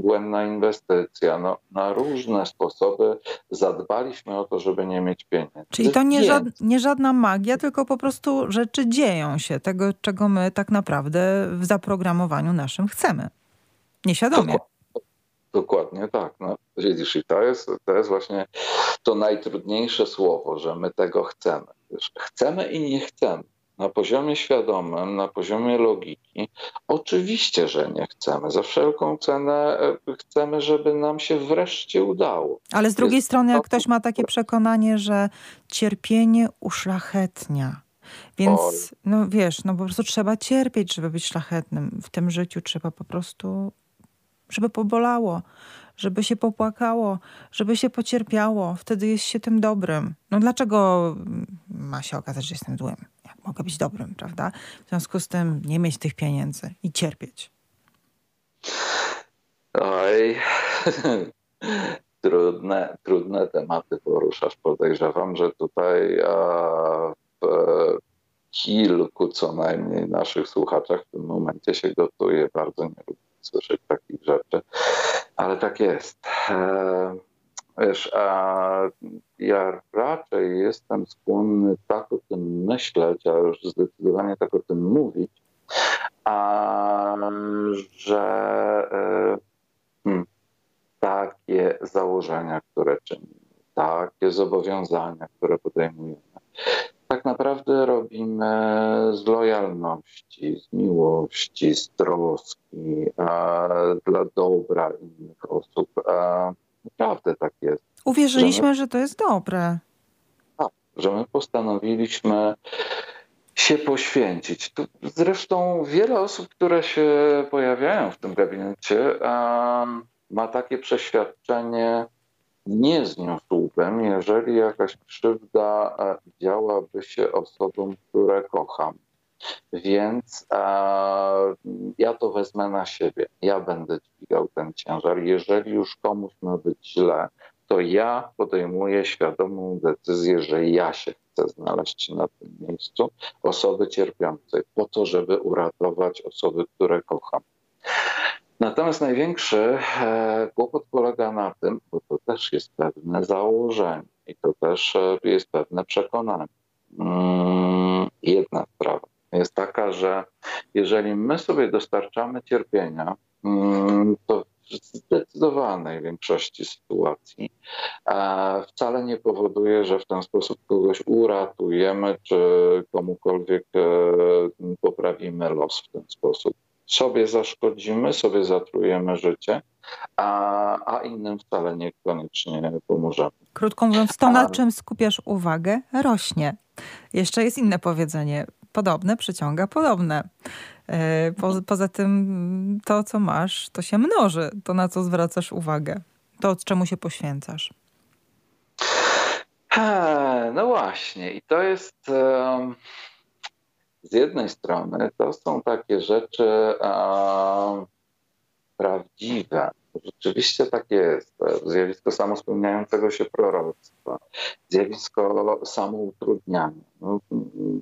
błędna inwestycja. No, na różne sposoby zadbaliśmy o to, żeby nie mieć pieniędzy. Czyli to nie, żad, nie żadna magia, tylko po prostu rzeczy dzieją się, tego czego my tak naprawdę w zaprogramowaniu naszym chcemy. Nieświadomie. Dokładnie, dokładnie tak. No, widzisz, i to jest, to jest właśnie to najtrudniejsze słowo, że my tego chcemy chcemy i nie chcemy. Na poziomie świadomym, na poziomie logiki, oczywiście, że nie chcemy. Za wszelką cenę e, chcemy, żeby nam się wreszcie udało. Ale z drugiej Jest strony, jak ktoś ma takie przekonanie, że cierpienie uszlachetnia, więc, Oj. no wiesz, no po prostu trzeba cierpieć, żeby być szlachetnym. W tym życiu trzeba po prostu, żeby pobolało żeby się popłakało, żeby się pocierpiało. Wtedy jest się tym dobrym. No dlaczego ma się okazać, że jestem złym? Mogę być dobrym, prawda? W związku z tym nie mieć tych pieniędzy i cierpieć. Oj, trudne, trudne tematy poruszasz. Podejrzewam, że tutaj w kilku co najmniej naszych słuchaczach w tym momencie się gotuje. Bardzo nie lubię słyszeć takich rzeczy, ale tak jest. E, wiesz, a ja raczej jestem skłonny tak o tym myśleć, a już zdecydowanie tak o tym mówić, a że e, hmm, takie założenia, które czynimy, takie zobowiązania, które podejmujemy, tak naprawdę robimy z lojalności, z miłości, z troski a, dla dobra innych osób. A, naprawdę tak jest. Uwierzyliśmy, że, my, że to jest dobre. Tak, że my postanowiliśmy się poświęcić. Tu zresztą wiele osób, które się pojawiają w tym gabinecie, ma takie przeświadczenie, nie zniósłbym, jeżeli jakaś krzywda e, działaby się osobom, które kocham. Więc e, ja to wezmę na siebie. Ja będę dźwigał ten ciężar. Jeżeli już komuś ma być źle, to ja podejmuję świadomą decyzję, że ja się chcę znaleźć na tym miejscu osoby cierpiącej, po to, żeby uratować osoby, które kocham. Natomiast największy e, kłopot polega na tym, bo to też jest pewne założenie i to też e, jest pewne przekonanie. Mm, jedna sprawa. jest taka, że jeżeli my sobie dostarczamy cierpienia, mm, to w zdecydowanej większości sytuacji wcale nie powoduje, że w ten sposób kogoś uratujemy, czy komukolwiek e, poprawimy los w ten sposób. Sobie zaszkodzimy, sobie zatrujemy życie, a, a innym wcale niekoniecznie pomożemy. Krótko mówiąc, to na czym skupiasz uwagę, rośnie. Jeszcze jest inne powiedzenie. Podobne przyciąga podobne. E, po, poza tym to, co masz, to się mnoży. To, na co zwracasz uwagę. To, czemu się poświęcasz. No właśnie. I to jest z jednej strony, to są takie rzeczy prawdziwe. Rzeczywiście tak jest. Zjawisko samospełniającego się proroctwa, zjawisko samoutrudniania. No,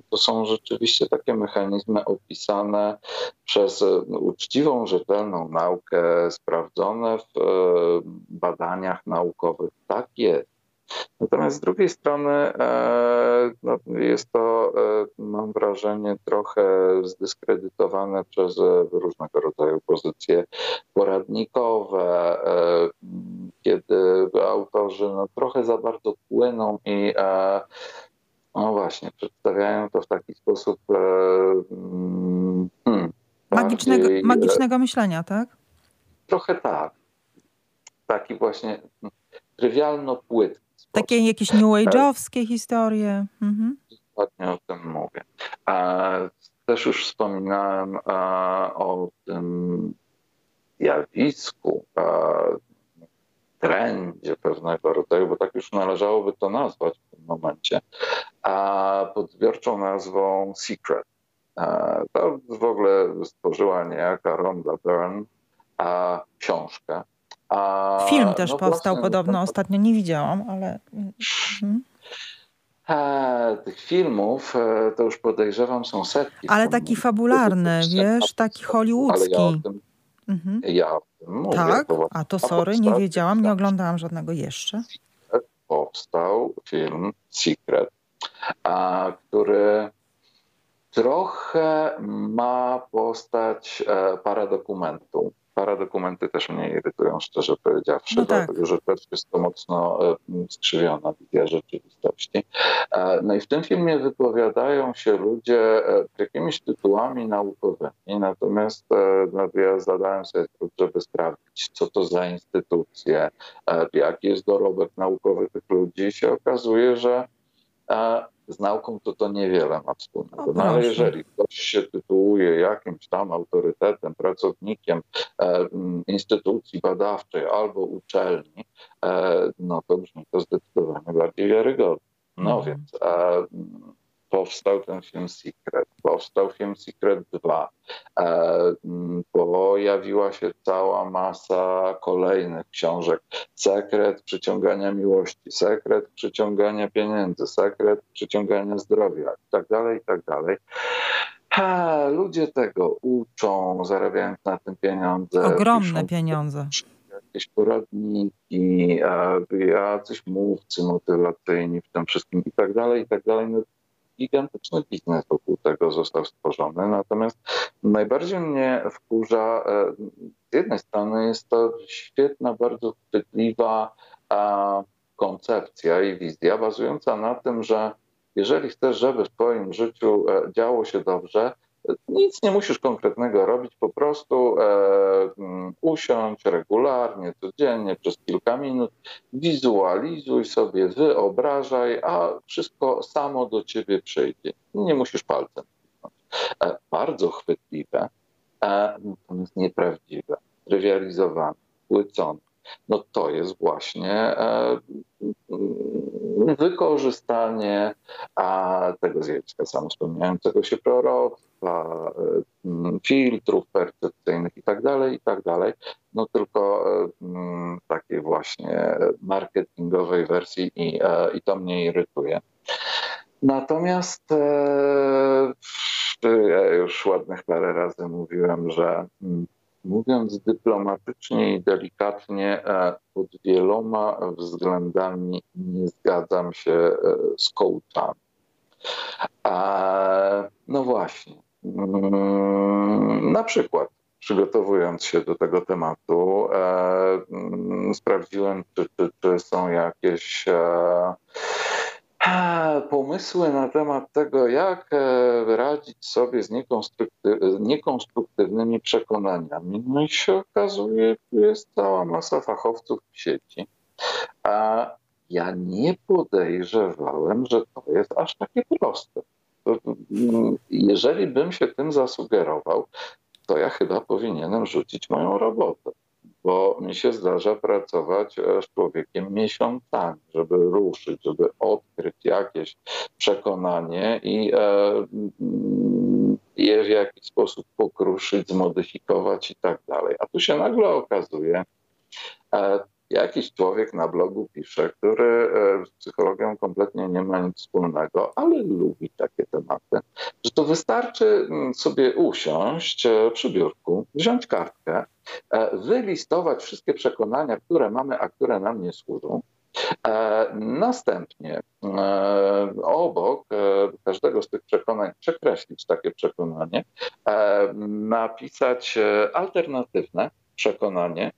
to są rzeczywiście takie mechanizmy opisane przez uczciwą, rzetelną naukę, sprawdzone w e, badaniach naukowych. Tak jest. Natomiast z drugiej strony e, no, jest to, e, mam wrażenie, trochę zdyskredytowane przez e, różnego rodzaju pozycje poradnikowe, kiedy autorzy no, trochę za bardzo płyną i no właśnie, przedstawiają to w taki sposób mm, hmm, magicznego, bardziej, magicznego myślenia, tak? Trochę tak. Taki właśnie trywialno płytki takie jakieś new age'owskie historie. Mhm. Dokładnie o tym mówię. Też już wspominałem o tym zjawisku, trendzie pewnego rodzaju, bo tak już należałoby to nazwać w tym momencie, a pod zbiorczą nazwą Secret. To w ogóle stworzyła niejaka Rhonda Byrne książkę a, Film też no powstał właśnie, podobno, ostatnio nie widziałam, ale... Mhm. E, tych filmów e, to już podejrzewam są setki. Ale taki fabularny, wiesz, taki hollywoodzki. Ale ja o tym, mhm. ja o tym mówię. Tak? A to sorry, nie wiedziałam, nie oglądałam żadnego jeszcze. Powstał film Secret, a, który trochę ma postać e, paradokumentu Paradokumenty też mnie irytują, szczerze powiedziawszy, no tak. dlatego że też jest to mocno e, skrzywiona wizja rzeczywistości. E, no i w tym filmie wypowiadają się ludzie e, jakimiś tytułami naukowymi, natomiast no, ja zadałem sobie trud, żeby sprawdzić, co to za instytucje, jaki jest dorobek naukowy tych ludzi i się okazuje, że z nauką to to niewiele ma wspólnego. No, ale jeżeli ktoś się tytułuje jakimś tam autorytetem, pracownikiem e, instytucji badawczej albo uczelni, e, no to brzmi to zdecydowanie bardziej wiarygodnie. No mhm. więc e, powstał ten film Secret, powstał film Secret 2, e, pojawiła się cała masa kolejnych książek. Sekret przyciągania miłości, sekret przyciągania pieniędzy, sekret przyciągania zdrowia i tak dalej, i tak dalej. Ludzie tego uczą, zarabiając na tym pieniądze. Ogromne pieniądze. Jakieś poradniki, jacyś mówcy motywacyjni w tym wszystkim i tak dalej, i tak dalej. No, gigantyczny biznes wokół tego został stworzony. Natomiast najbardziej mnie wkurza, e, z jednej strony jest to świetna, bardzo chwytliwa koncepcja i wizja bazująca na tym, że jeżeli chcesz, żeby w Twoim życiu e, działo się dobrze, nic nie musisz konkretnego robić, po prostu e, mm, usiądź regularnie, codziennie, przez kilka minut, wizualizuj sobie, wyobrażaj, a wszystko samo do ciebie przyjdzie. Nie musisz palcem. E, bardzo chwytliwe, e, natomiast nieprawdziwe, trywializowane, płycone no to jest właśnie e, wykorzystanie tego zjawiska samospełniającego się proroctwa, e, filtrów percepcyjnych i tak dalej, i tak. No tylko e, takiej właśnie marketingowej wersji i, i to mnie irytuje. Natomiast ja już ładnych parę razy mówiłem, że mówiąc dyplomatycznie i delikatnie, e, pod wieloma względami nie zgadzam się e, z coachami. No właśnie. Mm, na przykład przygotowując się do tego tematu, e, mm, sprawdziłem, czy, czy, czy są jakieś e, pomysły na temat tego, jak e, radzić sobie z niekonstruktywnymi przekonaniami. No i się okazuje, jest cała masa fachowców w sieci. A ja nie podejrzewałem, że to jest aż takie proste. Jeżeli bym się tym zasugerował, to ja chyba powinienem rzucić moją robotę, bo mi się zdarza pracować e, z człowiekiem miesiącami, żeby ruszyć, żeby odkryć jakieś przekonanie i e, mm, je w jakiś sposób pokruszyć, zmodyfikować i tak dalej. A tu się nagle okazuje, e, jakiś człowiek na blogu pisze, który z psychologią kompletnie nie ma nic wspólnego, ale lubi takie tematy, że to wystarczy mm, sobie usiąść przy biurku, wziąć kartkę, e, wylistować wszystkie przekonania, które mamy, a które nam nie służą. E, następnie e, obok każdego z tych przekonań przekreślić takie przekonanie, napisać alternatywne przekonanie,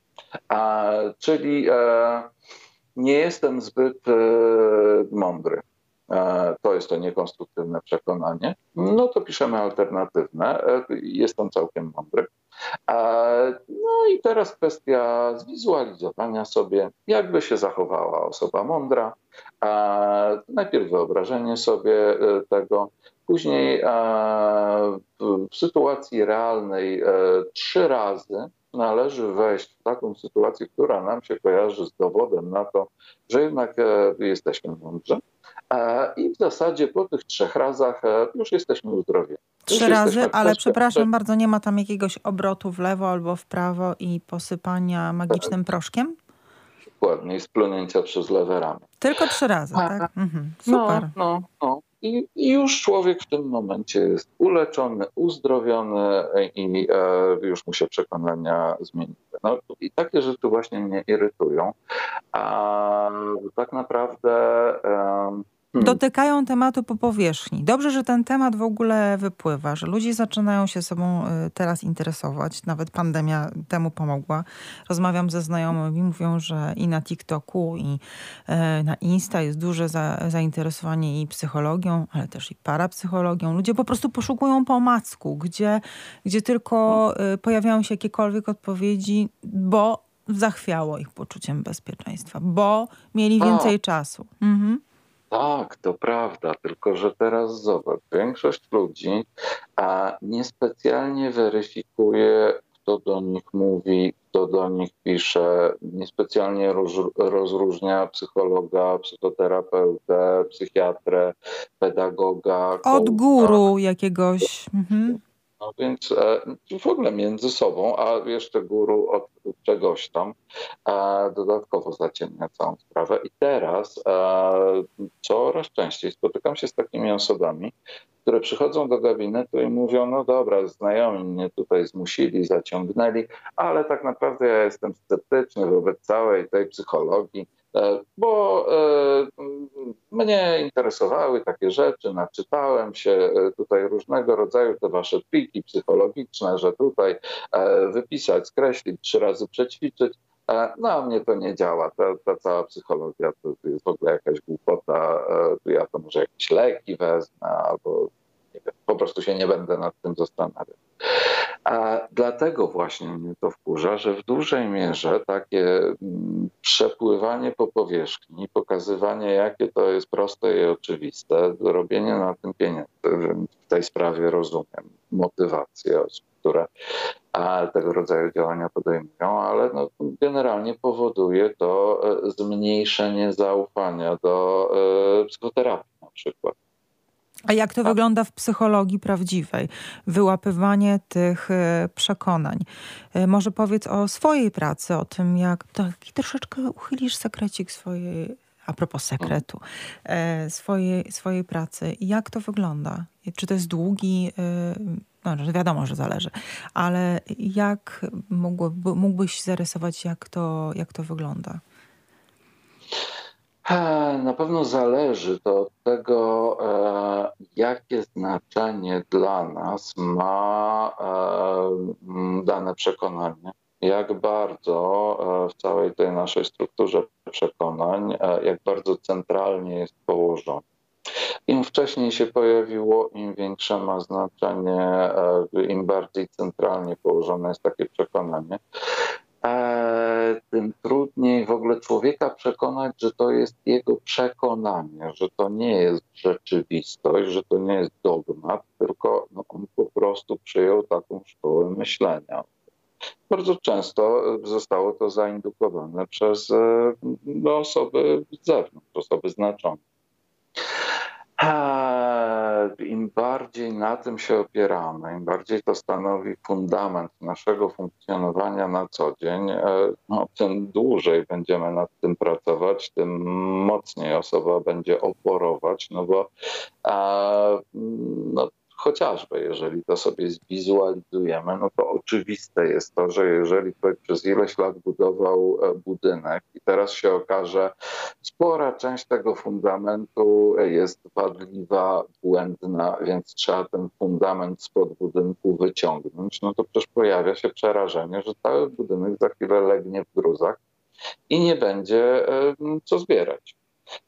czyli nie jestem zbyt mądry. E, to jest to niekonstruktywne przekonanie, no to piszemy alternatywne. E, jest on całkiem mądry. E, no i teraz kwestia zwizualizowania sobie, jakby się zachowała osoba mądra. Najpierw wyobrażenie sobie tego, później w sytuacji realnej trzy razy należy wejść w taką sytuację, która nam się kojarzy z dowodem na to, że jednak jesteśmy mądrzy. E, I w zasadzie po tych trzech razach e, już jesteśmy uzdrowieni. Trzy razy, ale przepraszam bardzo, nie ma tam jakiegoś obrotu w lewo albo w prawo i posypania magicznym tak. proszkiem? Dokładnie, i splunięcia przez lewe ramię. Tylko trzy razy, tak? Mhm. Super. No, no, no. I, I, już człowiek w tym momencie jest uleczony, uzdrowiony i e, już mu się przekonania zmieniły. No, I takie rzeczy właśnie mnie irytują. A tak naprawdę. E. dotykają tematu po powierzchni. Dobrze, że ten temat w ogóle wypływa, że ludzie zaczynają się sobą y, teraz interesować. Nawet pandemia temu pomogła. Rozmawiam ze znajomymi, mówią, że i na TikToku, i y, na Insta jest duże za, zainteresowanie i psychologią, ale też i parapsychologią. Ludzie po prostu poszukują po macku, gdzie, gdzie tylko y, pojawiają się jakiekolwiek odpowiedzi, bo zachwiało ich poczuciem bezpieczeństwa, bo mieli więcej czasu. Mhm. Tak, to prawda, tylko że teraz zobacz, większość ludzi a niespecjalnie weryfikuje, kto do nich mówi, kto do nich pisze, niespecjalnie roz, rozróżnia psychologa, psychoterapeutę, psychiatrę, pedagoga. Od guru jakiegoś. Mhm. No więc e, w ogóle między sobą, a jeszcze guru od czegoś tam e, dodatkowo zaciemnia całą sprawę. I teraz e, coraz częściej spotykam się z takimi osobami, które przychodzą do gabinetu i mówią, no dobra, znajomi mnie tutaj zmusili, zaciągnęli, ale tak naprawdę ja jestem sceptyczny wobec całej tej psychologii, bo e, mnie interesowały takie rzeczy, naczytałem się e, tutaj różnego rodzaju te wasze pliki psychologiczne, że tutaj wypisać, skreślić, trzy razy przećwiczyć. No, a mnie to nie działa. Ta, ta cała psychologia to, to, jest w ogóle jakaś głupota. Ja to może jakieś leki wezmę, albo wiem, po prostu się nie będę nad tym zastanawiał. A dlatego właśnie mnie to wkurza, że w dużej mierze takie mm, przepływanie po powierzchni, pokazywanie, jakie to jest proste i oczywiste, robienie na tym pieniędzy, w tej sprawie rozumiem motywację osób, które tego rodzaju działania podejmują, ale no, generalnie powoduje to e, zmniejszenie zaufania do e, psychoterapii na przykład. A jak to wygląda w psychologii prawdziwej? Wyłapywanie tych e, przekonań. E, może powiedz o swojej pracy, o tym, jak taki troszeczkę uchylisz sekrecik swojej, a propos sekretu, e, swojej, swojej pracy. Jak to wygląda? Czy to jest długi, no wiadomo, że zależy, ale jak mógłbyś zarysować, jak to, jak to wygląda? Na pewno zależy to od tego, e, jakie znaczenie dla nas ma e, dane przekonanie. Jak bardzo w całej tej naszej strukturze przekonań, jak bardzo centralnie jest położone. Im wcześniej się pojawiło, im większe ma znaczenie, im bardziej centralnie położone jest takie przekonanie. Tym trudniej w ogóle człowieka przekonać, że to jest jego przekonanie, że to nie jest rzeczywistość, że to nie jest dogmat, tylko no, on po prostu przyjął taką szkołę myślenia. Bardzo często zostało to zaindukowane przez e, no, osoby z zewnątrz, osoby znaczone. Im bardziej na tym się opieramy, im bardziej to stanowi fundament naszego funkcjonowania na co dzień, e, no, tym dłużej będziemy nad tym pracować, tym mocniej osoba będzie oporować, no bo no, chociażby jeżeli to sobie zwizualizujemy, no to oczywiste jest to, że jeżeli ktoś przez ileś lat budował e, budynek i teraz się okaże, spora część tego fundamentu jest wadliwa, błędna, więc trzeba ten fundament spod budynku wyciągnąć, no to przecież pojawia się przerażenie, że cały budynek za chwilę legnie w gruzach i nie będzie e, co zbierać.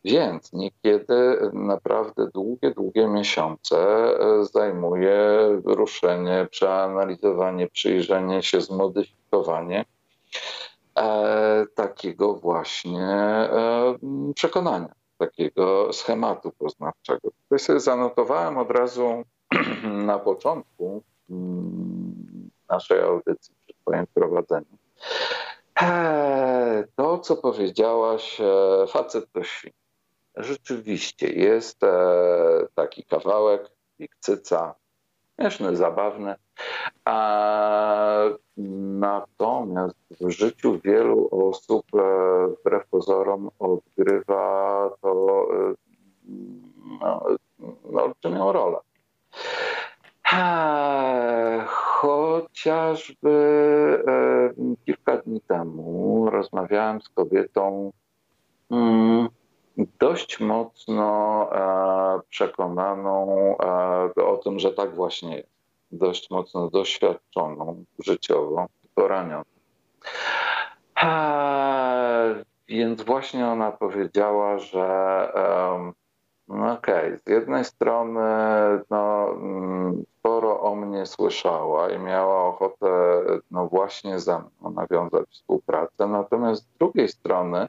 Więc niekiedy naprawdę długie, długie miesiące e, zajmuje ruszenie, przeanalizowanie, przyjrzenie się, zmodyfikowanie e, takiego właśnie e, przekonania, takiego schematu poznawczego. Tutaj sobie zanotowałem od razu na początku mm, naszej audycji przy Twoim prowadzeniu to, co powiedziałaś, e, facet to świn. Rzeczywiście jest e, taki kawałek, pikcyca, śmieszny, zabawny. Natomiast w życiu wielu osób wbrew pozorom odgrywa to no, no, olbrzymią rolę. Chociażby e, kilka dni temu rozmawiałem z kobietą mm, dość mocno e, przekonaną e, o tym, że tak właśnie jest. Dość mocno doświadczoną życiowo, poranioną. Więc właśnie ona powiedziała, że okej, okay. z jednej strony no, mm, sporo o mnie słyszała i miała ochotę no właśnie ze mną nawiązać współpracę, natomiast z drugiej strony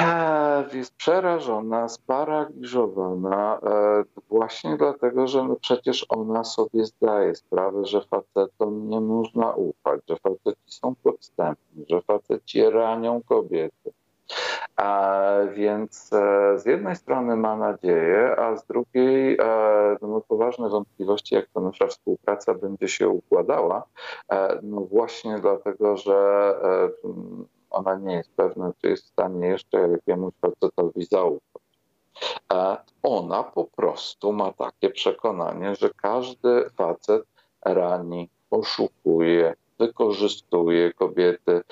e, jest przerażona, sparaliżowana e, właśnie dlatego, że no przecież ona sobie zdaje sprawę, że facetom nie można ufać, że faceci są podstępni, że faceci ranią kobiety więc e, z jednej strony ma nadzieję, a z drugiej e, no, poważne wątpliwości, jak ta nasza współpraca będzie się układała. E, no właśnie dlatego, że ona nie jest pewna, czy jest w stanie jeszcze jakiemuś facetowi zaufać. Ona po prostu ma takie przekonanie, że każdy facet rani, oszukuje, wykorzystuje kobiety.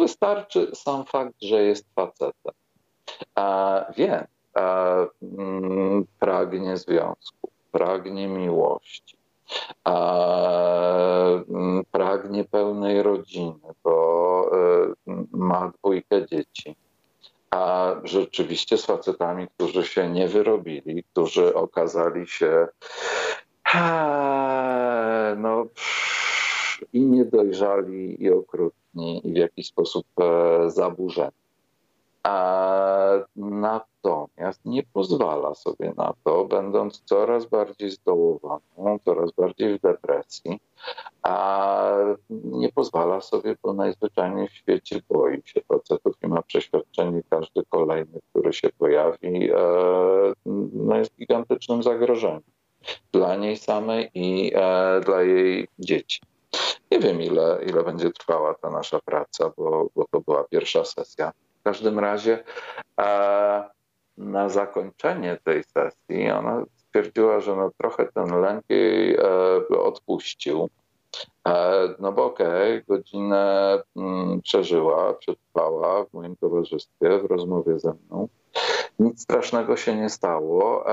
Wystarczy sam fakt, że jest facetem. A, więc a, mm, pragnie związku, pragnie miłości, a, mm, pragnie pełnej rodziny, bo y, ma dwójkę dzieci. A rzeczywiście z facetami, którzy się nie wyrobili, którzy okazali się no, i niedojrzali, i okrutni, i w jakiś sposób e, zaburzeni. A natomiast nie pozwala sobie na to, będąc coraz bardziej zdołowaną, coraz bardziej w depresji, a nie pozwala sobie, bo najzwyczajniej w świecie boi się facetów i ma przeświadczenie, każdy kolejny, który się pojawi, e, no jest gigantycznym zagrożeniem dla niej samej i e, dla jej dzieci. Nie wiem, ile, ile będzie trwała ta nasza praca, bo, bo to była pierwsza sesja. W każdym razie e, na zakończenie tej sesji ona stwierdziła, że no trochę ten lęk jej e, odpuścił No bo okej, okay, godzinę mm, przeżyła, przetrwała w moim towarzystwie, w rozmowie ze mną. Nic strasznego się nie stało,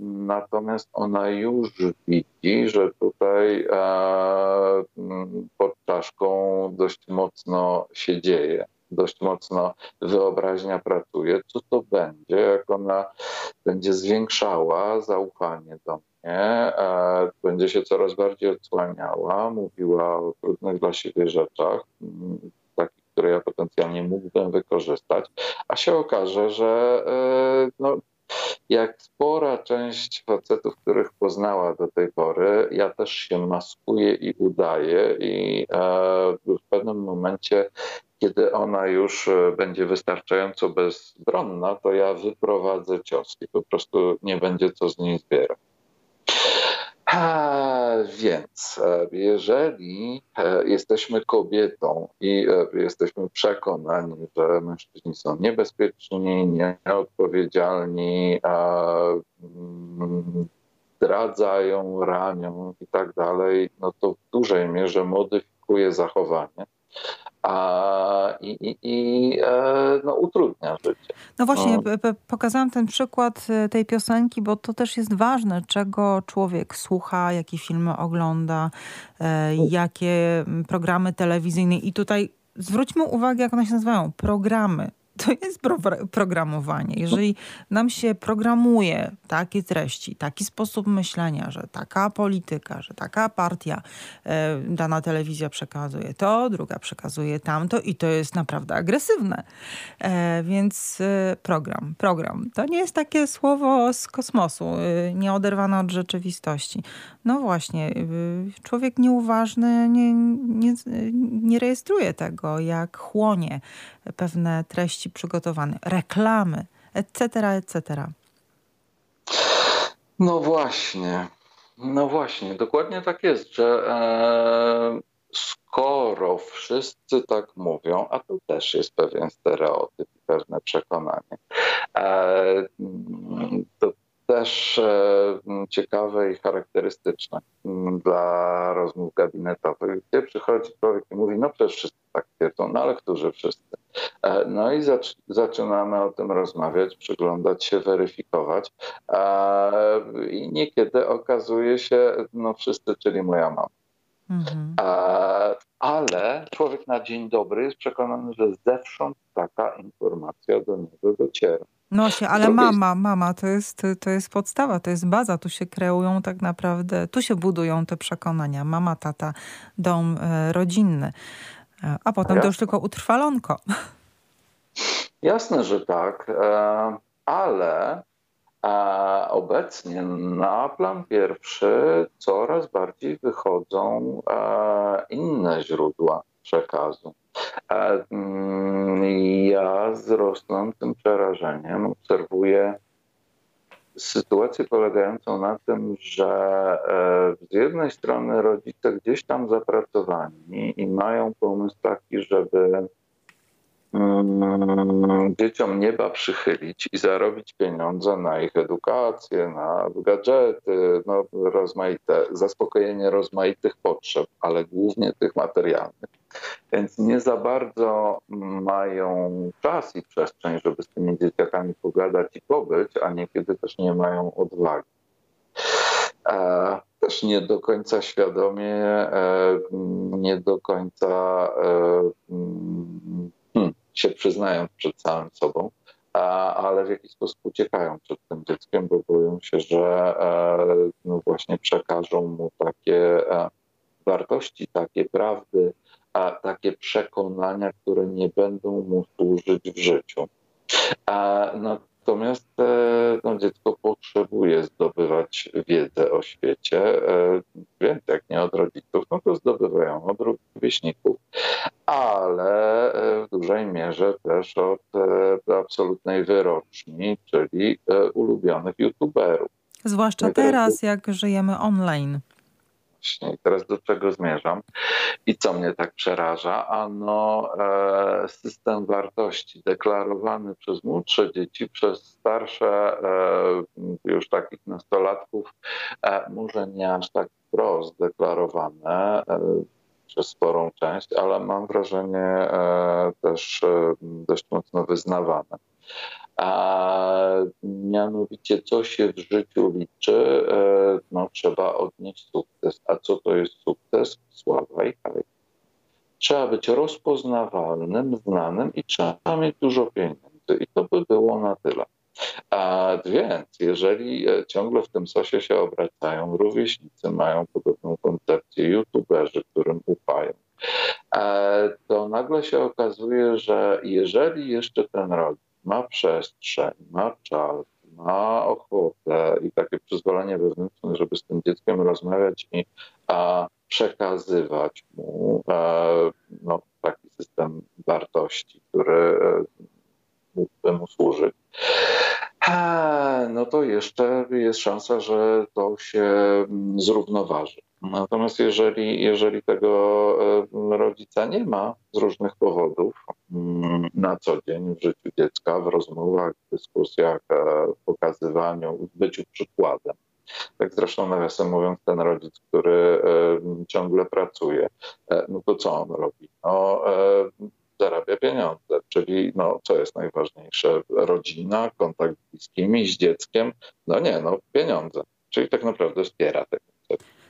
natomiast ona już widzi, że tutaj mm, pod czaszką dość mocno się dzieje dość mocno wyobraźnia pracuje, co to będzie, jak ona będzie zwiększała zaufanie do mnie, e, będzie się coraz bardziej odsłaniała, mówiła o trudnych dla siebie rzeczach, które ja potencjalnie mógłbym wykorzystać, a się okaże, że e, no, jak spora część facetów, których poznała do tej pory, ja też się maskuję i udaję i e, w pewnym momencie kiedy ona już e, będzie wystarczająco bezbronna, to ja wyprowadzę cios i po prostu nie będzie co z niej zbierać. Więc e, jeżeli e, jesteśmy kobietą i jesteśmy przekonani, że mężczyźni są niebezpieczni, nieodpowiedzialni, mm, zdradzają, ranią i tak dalej, no to w dużej mierze modyfikuje zachowanie a, i, i, e, no, utrudnia życie. No właśnie, no. pokazałam ten przykład e, tej piosenki, bo to też jest ważne, czego człowiek słucha, jakie filmy ogląda, e, jakie programy telewizyjne i tutaj zwróćmy uwagę, jak one się nazywają, programy to jest pro programowanie. Jeżeli nam się programuje takie treści, taki sposób myślenia, że taka polityka, że taka partia, e, dana telewizja przekazuje to, druga przekazuje tamto i to jest naprawdę agresywne. E, więc e, program, program. To nie jest takie słowo z kosmosu, e, nieoderwane od rzeczywistości. No właśnie, człowiek nieuważny nie, nie, nie rejestruje tego, jak chłonie pewne treści przygotowane, reklamy, etc., etc. No właśnie, no właśnie, dokładnie tak jest, że e, skoro wszyscy tak mówią, a to też jest pewien stereotyp, pewne przekonanie, e, to też e, ciekawe i charakterystyczne dla rozmów gabinetowych, gdzie przychodzi człowiek i mówi, no przecież wszyscy tak twierdzą, no ale którzy wszyscy? E, no i zac zaczynamy o tym rozmawiać, przyglądać się, weryfikować e, i niekiedy okazuje się, no wszyscy, czyli moja mama. Mhm. Ale człowiek na dzień dobry jest przekonany, że zewsząd taka informacja do niego dociera. No się, ale mama, mama to jest, to jest podstawa, to jest baza. Tu się kreują tak naprawdę, tu się budują te przekonania. Mama, tata, dom e, rodzinny. E, a potem Jasne. to już tylko utrwalonko. Jasne, że tak, e, ale obecnie na plan pierwszy coraz bardziej wychodzą inne źródła przekazu. Mm, ja z rosnącym przerażeniem obserwuję sytuację polegającą na tym, że e, z jednej strony rodzice gdzieś tam zapracowani i mają pomysł taki, żeby Mm, dzieciom nieba przychylić i zarobić pieniądze na ich edukację, na gadżety, no rozmaite, zaspokojenie rozmaitych potrzeb, ale głównie tych materialnych. Więc nie za bardzo mają czas i przestrzeń, żeby z tymi dzieciakami pogadać i pobyć, a niekiedy też nie mają odwagi. E, też nie do końca świadomie, e, nie do końca e, się przyznają przed samym sobą, ale w jakiś sposób uciekają przed tym dzieckiem, bo boją się, że e, no właśnie przekażą mu takie e, wartości, takie prawdy, a takie przekonania, które nie będą mu służyć w życiu. Natomiast e, no, dziecko potrzebuje zdobywać wiedzę o świecie, więc jak nie od rodziców, no to zdobywają od rówieśników, ale e, w dużej mierze też od e, absolutnej wyroczni, czyli e, ulubionych youtuberów. Zwłaszcza teraz, jak żyjemy online. Teraz do czego zmierzam i co mnie tak przeraża? Ano system wartości deklarowany przez młodsze dzieci, przez starsze już takich nastolatków, może nie aż tak wprost deklarowane przez sporą część, ale mam wrażenie też dość mocno wyznawane. A mianowicie, co się w życiu liczy, no, trzeba odnieść sukces. A co to jest sukces? Sława i hajs. Trzeba być rozpoznawalnym, znanym i trzeba mieć dużo pieniędzy. I to by było na tyle. A więc, jeżeli e, ciągle w tym sosie się obracają, rówieśnicy mają podobną koncepcję, youtuberzy, którym ufają, e, to nagle się okazuje, że jeżeli jeszcze ten rodzic ma przestrzeń, ma czas, ma ochotę i takie przyzwolenie wewnętrzne, żeby z tym dzieckiem rozmawiać i a, przekazywać mu a, no, taki system wartości, który e, mógłby mu służyć, no to jeszcze jest szansa, że to się mm, zrównoważy. Natomiast jeżeli, jeżeli tego e, rodzica nie ma z różnych powodów mm, na co dzień w życiu dziecka, w rozmowach, w dyskusjach, e, w pokazywaniu, w byciu przykładem, tak zresztą nawiasem mówiąc, ten rodzic, który e, ciągle pracuje, no to co on robi? No, zarabia pieniądze, czyli no, co jest najważniejsze? Rodzina, kontakt z bliskimi, z dzieckiem? No nie, no pieniądze. Czyli tak naprawdę wspiera te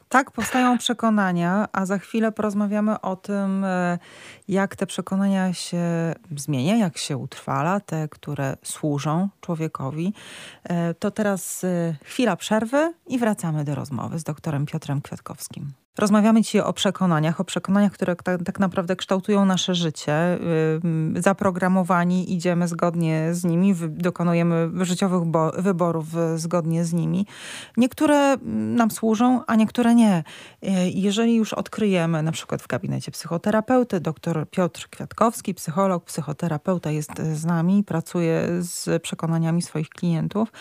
tak, powstają przekonania, a za chwilę porozmawiamy o tym, e, jak te przekonania się zmienia, jak się utrwala, te, które służą człowiekowi. E, to teraz e, chwila przerwy i wracamy do rozmowy z doktorem Piotrem Kwiatkowskim. Rozmawiamy dzisiaj o przekonaniach, o przekonaniach, które tak, tak, naprawdę kształtują nasze życie. Zaprogramowani idziemy zgodnie z nimi, dokonujemy życiowych wyborów zgodnie z nimi. Niektóre nam służą, a niektóre nie. Y, jeżeli już odkryjemy, na przykład w gabinecie psychoterapeuty, dr Piotr Kwiatkowski, psycholog, psychoterapeuta jest z nami, pracuje z przekonaniami swoich klientów.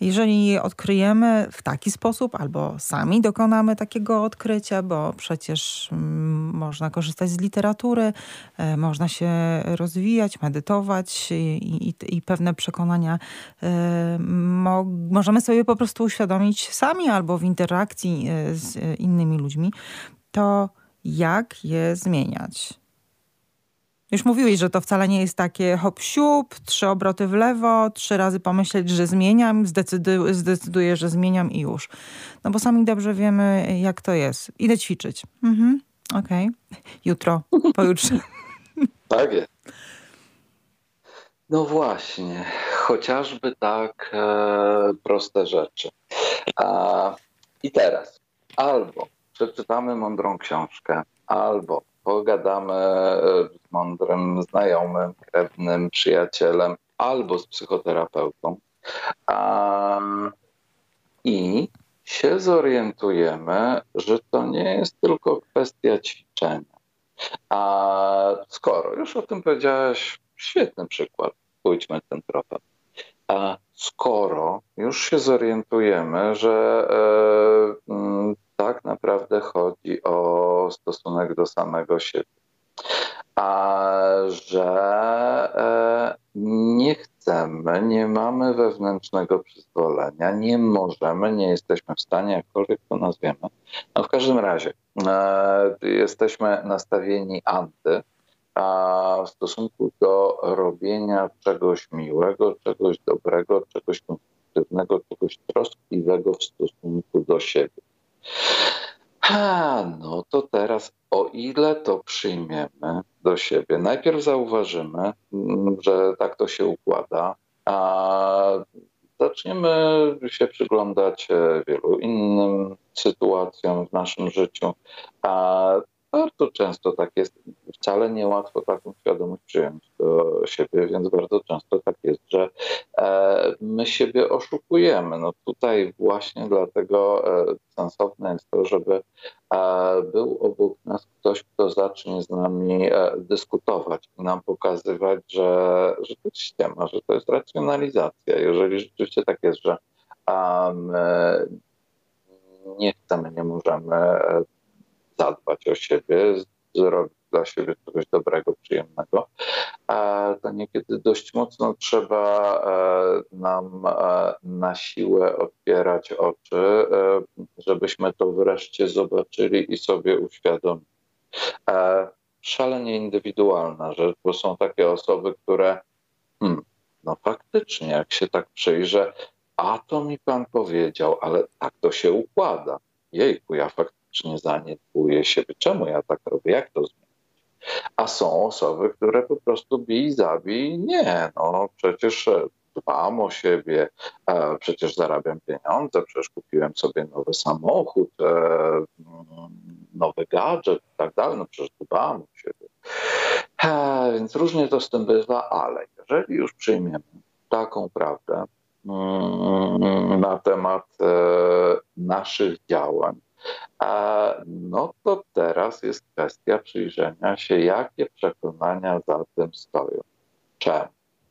Jeżeli je odkryjemy w taki sposób, albo sami dokonamy takiego odkrycia, życia, bo przecież mm, można korzystać z literatury, e, można się rozwijać, medytować i, i, i pewne przekonania e, mo możemy sobie po prostu uświadomić sami albo w interakcji e, z innymi ludźmi. To jak je zmieniać? Już mówiłeś, że to wcale nie jest takie hop siup, trzy obroty w lewo, trzy razy pomyśleć, że zmieniam, zdecyduję, zdecyduję, że zmieniam i już. No bo sami dobrze wiemy, jak to jest. Idę ćwiczyć. Mhm. Okej. Okay. Jutro, pojutrze. Tak jest. No właśnie, chociażby tak e, proste rzeczy. A, I teraz albo przeczytamy mądrą książkę, albo pogadamy z mądrym znajomym, krewnym, przyjacielem albo z psychoterapeutą i się zorientujemy, że to nie jest tylko kwestia ćwiczenia. A skoro już o tym powiedziałeś, świetny przykład, pójdźmy tym tropem. A skoro już się zorientujemy, że e, tak naprawdę chodzi o stosunek do samego siebie. A że e, nie chcemy, nie mamy wewnętrznego przyzwolenia, nie możemy, nie jesteśmy w stanie, jakkolwiek to nazwiemy. No w każdym razie e, jesteśmy nastawieni anty, a w stosunku do robienia czegoś miłego, czegoś dobrego, czegoś konstruktywnego, czegoś troskliwego w stosunku do siebie. A, no to teraz, o ile to przyjmiemy do siebie, najpierw zauważymy, mm, że tak to się układa, a zaczniemy się przyglądać e, wielu innym sytuacjom w naszym życiu, a bardzo często tak jest. Wcale niełatwo taką świadomość przyjąć do siebie, więc bardzo często tak jest, że e, my siebie oszukujemy. No tutaj właśnie dlatego e, sensowne jest to, żeby e, był obok nas ktoś, kto zacznie z nami dyskutować i nam pokazywać, że, że to jest ściema, że to jest racjonalizacja. Jeżeli rzeczywiście tak jest, że my nie chcemy, nie możemy zadbać o siebie, zrobić dla siebie czegoś dobrego, przyjemnego, to niekiedy dość mocno trzeba nam na siłę otwierać oczy, żebyśmy to wreszcie zobaczyli i sobie uświadomili. Szalenie indywidualna rzecz, bo są takie osoby, które hmm, no faktycznie, jak się tak przyjrzę, a to mi pan powiedział, ale tak to się układa. Jejku, ja faktycznie zaniedbuję siebie. Czemu ja tak robię? Jak to zmienić? A są osoby, które po prostu bij, zabij. Nie, no przecież e, dbam o siebie, e, przecież zarabiam pieniądze, przecież kupiłem sobie nowy samochód, e, nowy gadżet i tak dalej, no przecież dbam o siebie. Więc różnie to z tym bywa, ale jeżeli już przyjmiemy taką prawdę, Mm, na temat e, naszych działań. No to teraz jest kwestia przyjrzenia się, jakie przekonania za tym stoją. Czemu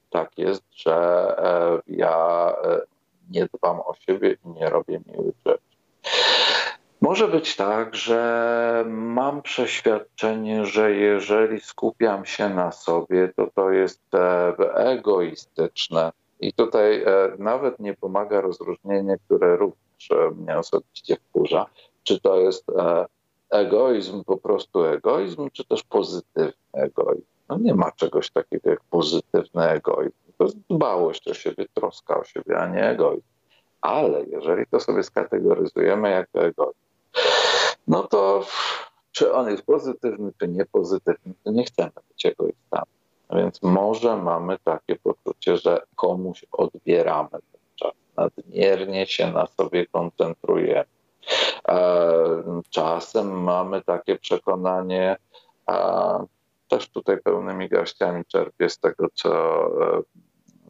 tak jest, że e, ja e, nie dbam o siebie i nie robię miłych rzeczy? Może być tak, że mam przeświadczenie, że jeżeli skupiam się na sobie, to to jest egoistyczne i tutaj e, nawet nie pomaga rozróżnienie, które również e, mnie osobiście wkurza, czy to jest e, egoizm, po prostu egoizm, czy też pozytywny egoizm. No nie ma czegoś takiego jak pozytywny egoizm. To jest dbałość o siebie, troska o siebie, a nie egoizm. Ale jeżeli to sobie skategoryzujemy jako egoizm, no to czy on jest pozytywny, czy niepozytywny, to nie chcemy być egoistami. Więc może mamy takie poczucie, że komuś odbieramy ten czas, nadmiernie się na sobie koncentrujemy. E, czasem mamy takie przekonanie, też tutaj pełnymi garściami czerpię z tego, co e,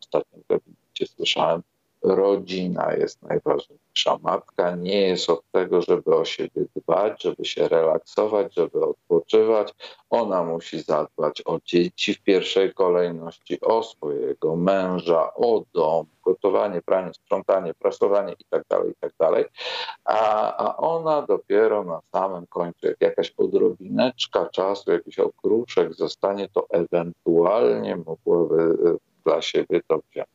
ostatnio w gabinecie słyszałem, rodzina jest najważniejsza. Matka nie jest od tego, żeby o siebie dbać, żeby się relaksować, żeby odpoczywać. Ona musi zadbać o dzieci w pierwszej kolejności, o swojego męża, o dom, gotowanie, pranie, sprzątanie, prasowanie itd., tak itd. Tak a, a ona dopiero na samym końcu, jak jakaś odrobineczka czasu, jakiś okruszek zostanie, to ewentualnie mogłoby e, dla siebie to wziąć.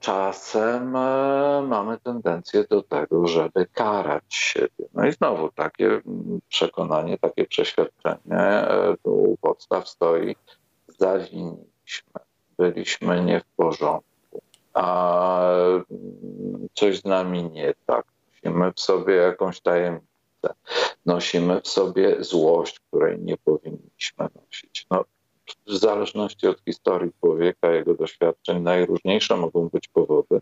Czasem e, mamy tendencję do tego, żeby karać siebie. No i znowu takie mm, przekonanie, takie przeświadczenie e, u podstaw stoi, zawiniliśmy, byliśmy nie w porządku, a mm, coś z nami nie tak. Nosimy w sobie jakąś tajemnicę, nosimy w sobie złość, której nie powinniśmy nosić. No, w zależności od historii człowieka, jego doświadczeń, najróżniejsze mogą być powody,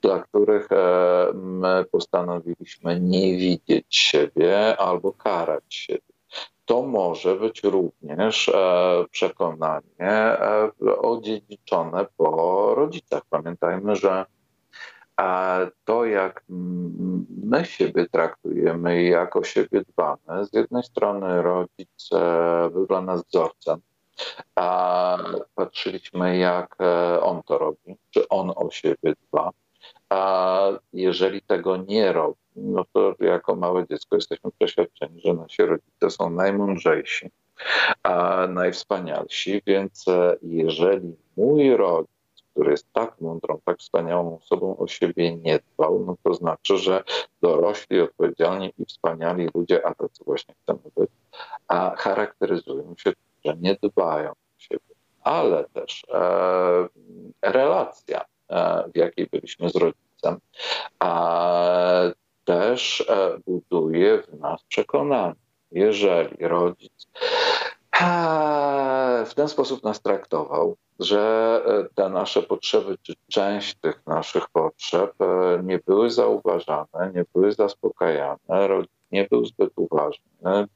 dla których e, my postanowiliśmy nie widzieć siebie albo karać siebie. To może być również e, przekonanie e, odziedziczone po rodzicach. Pamiętajmy, że to, jak my siebie traktujemy i jak o siebie dbamy, z jednej strony rodzic był dla nas wzorcem, a patrzyliśmy, jak e, on to robi, czy on o siebie dba. A jeżeli tego nie robi, no to jako małe dziecko jesteśmy przeświadczeni, że nasi rodzice są najmądrzejsi, a najwspanialsi, więc e, jeżeli mój rodzic, który jest tak mądrą, tak wspaniałą osobą, o siebie nie dbał, no to znaczy, że dorośli, odpowiedzialni i wspaniali ludzie, a tacy właśnie chcemy być, a charakteryzują się że nie dbają o siebie, ale też e, relacja, e, w jakiej byliśmy z rodzicem, a też e, buduje w nas przekonanie, jeżeli rodzic e, w ten sposób nas traktował, że e, te nasze potrzeby, czy część tych naszych potrzeb e, nie były zauważane, nie były zaspokajane, nie był zbyt uważny,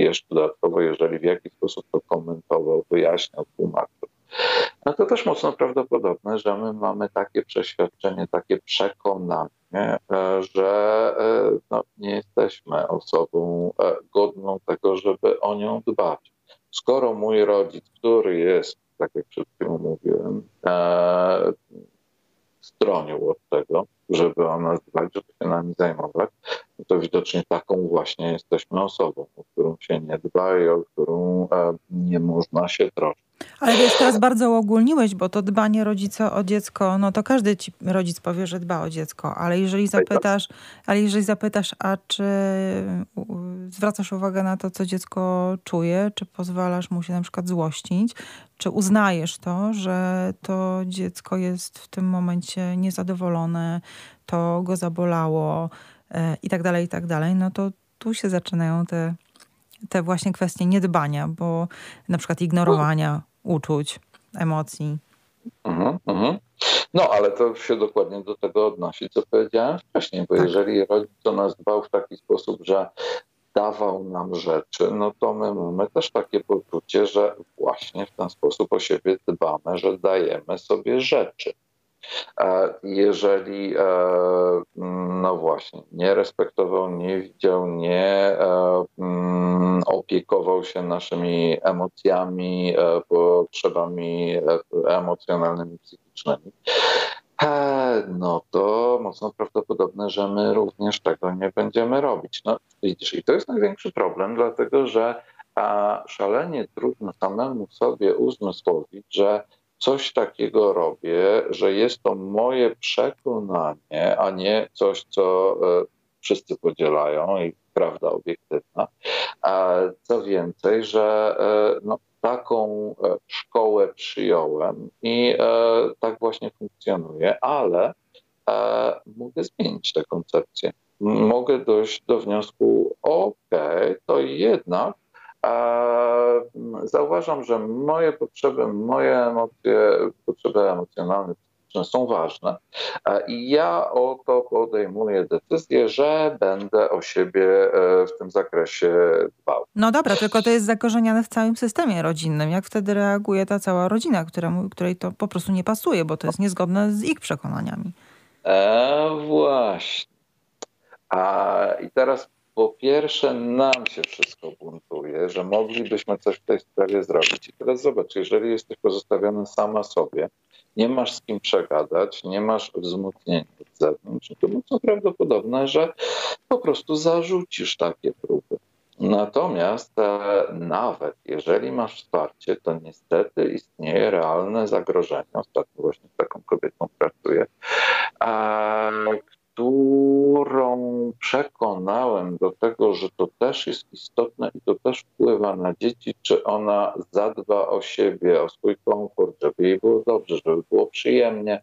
jeszcze dodatkowo, jeżeli w jakiś sposób to komentował, wyjaśniał, tłumaczył. No to też mocno prawdopodobne, że my mamy takie przeświadczenie, takie przekonanie, e, że e, no, nie jesteśmy osobą e, godną tego, żeby o nią dbać. Skoro mój rodzic, który jest, tak jak przed chwilą mówiłem, stronił od tego, żeby o nas dbać, żeby się nami zajmować, to widocznie taką właśnie jesteśmy osobą, o którą się nie dba i o którą e, nie można się troszczyć. Ale wiesz, teraz bardzo uogólniłeś, bo to dbanie rodzica o dziecko, no to każdy ci rodzic powie, że dba o dziecko, ale jeżeli zapytasz, ale jeżeli zapytasz, a czy zwracasz uwagę na to, co dziecko czuje, czy pozwalasz mu się na przykład złościć, czy uznajesz to, że to dziecko jest w tym momencie niezadowolone, to go zabolało i tak dalej, i tak dalej, no to tu się zaczynają te te właśnie kwestie niedbania, bo na przykład ignorowania uczuć, emocji. Mhm, mhm. No, ale to się dokładnie do tego odnosi, co powiedziałem wcześniej, bo tak. jeżeli rodzic o nas dbał w taki sposób, że dawał nam rzeczy, no to my mamy też takie poczucie, że właśnie w ten sposób o siebie dbamy, że dajemy sobie rzeczy. Jeżeli, e, no właśnie, nie respektował, nie widział, nie e, mm, opiekował się naszymi emocjami, e, potrzebami emocjonalnymi, psychicznymi, no to mocno prawdopodobne, że my również tego nie będziemy robić. No widzisz, i to jest największy problem, dlatego że szalenie trudno samemu sobie uzmysłowić, że coś takiego robię, że jest to moje przekonanie, a nie coś, co e, wszyscy podzielają i prawda obiektywna. Co więcej, że e, no, taką e, szkołę przyjąłem i tak właśnie funkcjonuje, ale mogę zmienić tę koncepcję. Mogę dojść do wniosku, ok, to jednak zauważam, że moje potrzeby, moje emocje, potrzeby emocjonalne, są ważne. I ja o to podejmuję decyzję, że będę o siebie e, w tym zakresie dbał. No dobra, tylko to jest zakorzenione w całym systemie rodzinnym. Jak wtedy reaguje ta cała rodzina, któremu, której to po prostu nie pasuje, bo to jest niezgodne z ich przekonaniami? E, właśnie. A, I teraz po pierwsze nam się wszystko buntuje, że moglibyśmy coś w tej sprawie zrobić. I teraz zobacz, jeżeli jesteś pozostawiony sama sobie, nie masz z kim przegadać, nie masz wzmocnienia z zewnątrz, to mocno prawdopodobne, że po prostu zarzucisz takie próby. Natomiast e, nawet jeżeli masz wsparcie, to niestety istnieje realne zagrożenie. Ostatnio właśnie z taką kobietą pracuję, którą przekonałem do tego, że to też jest istotne i to też wpływa na dzieci, czy ona zadba o siebie, o swój komfort, żeby jej było dobrze, żeby było przyjemnie.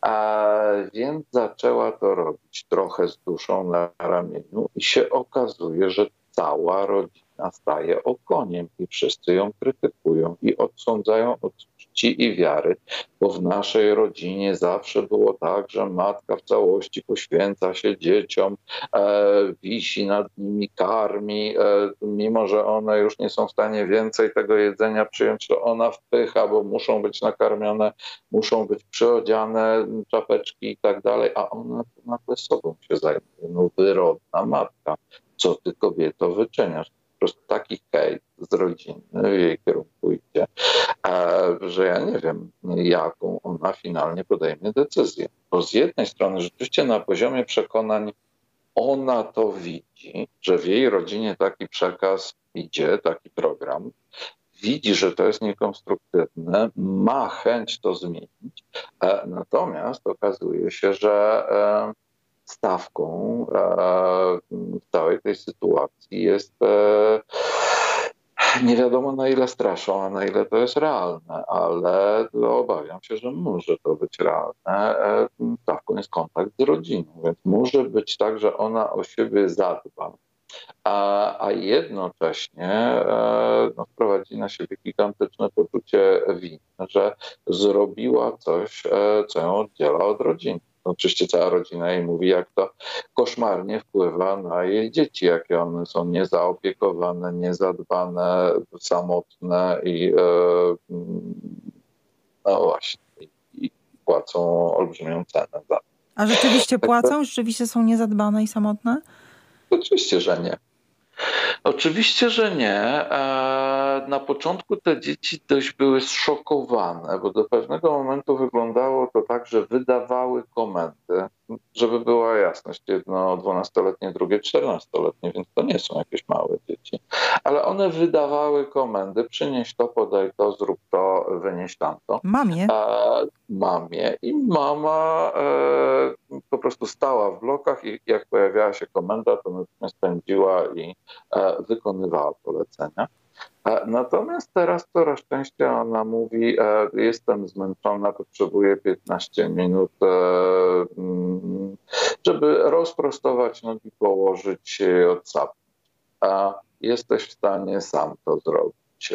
A więc zaczęła to robić trochę z duszą na ramieniu i się okazuje, że cała rodzina staje okoniem i wszyscy ją krytykują i odsądzają od czci i wiary, bo w naszej rodzinie zawsze było tak, że matka w całości poświęca się dzieciom, e, wisi nad nimi, karmi, e, mimo że one już nie są w stanie więcej tego jedzenia przyjąć, to ona wpycha, bo muszą być nakarmione, muszą być przyodziane, czapeczki i tak dalej, a ona nagle sobą się zajmuje. No wyrodna matka co ty kobieto wyczyniasz. Prostu taki hejt z rodziny w jej kierunku idzie, że ja nie wiem, jaką ona finalnie podejmie decyzję. Bo z jednej strony rzeczywiście na poziomie przekonań ona to widzi, że w jej rodzinie taki przekaz idzie, taki program, widzi, że to jest niekonstruktywne, ma chęć to zmienić, e, natomiast okazuje się, że e, stawką e, w całej tej sytuacji jest e, nie wiadomo na ile straszą, a na ile to jest realne, ale obawiam się, że może to być realne. E, stawką jest kontakt z rodziną, więc może być tak, że ona o siebie zadba, a, a jednocześnie no, wprowadzi na siebie gigantyczne poczucie winy, że zrobiła coś, co ją oddziela od rodziny oczywiście cała rodzina jej mówi, jak to koszmarnie wpływa na jej dzieci, jakie one są niezaopiekowane, niezadbane, samotne i e, no właśnie, i płacą olbrzymią cenę za to. A rzeczywiście płacą? Rzeczywiście są niezadbane i samotne? Oczywiście, że nie. Oczywiście, że nie. E, na początku te dzieci dość były zszokowane, bo do pewnego momentu wyglądało to tak, że wydawały komendy, żeby była jasność, jedno 12-letnie, drugie 14-letnie, więc to nie są jakieś małe dzieci, ale one wydawały komendy, przynieś to, podaj to, zrób to, wynieś tamto. Mamie? E, mamie. I mama e, po prostu stała w blokach i jak pojawiała się komenda, to natychmiast pędziła i e, wykonywała polecenia. E, natomiast teraz coraz częściej ona mówi: e, Jestem zmęczona, potrzebuję 15 minut, e, mm, żeby rozprostować nogi, położyć się i odsapnąć. Jesteś w stanie sam to zrobić.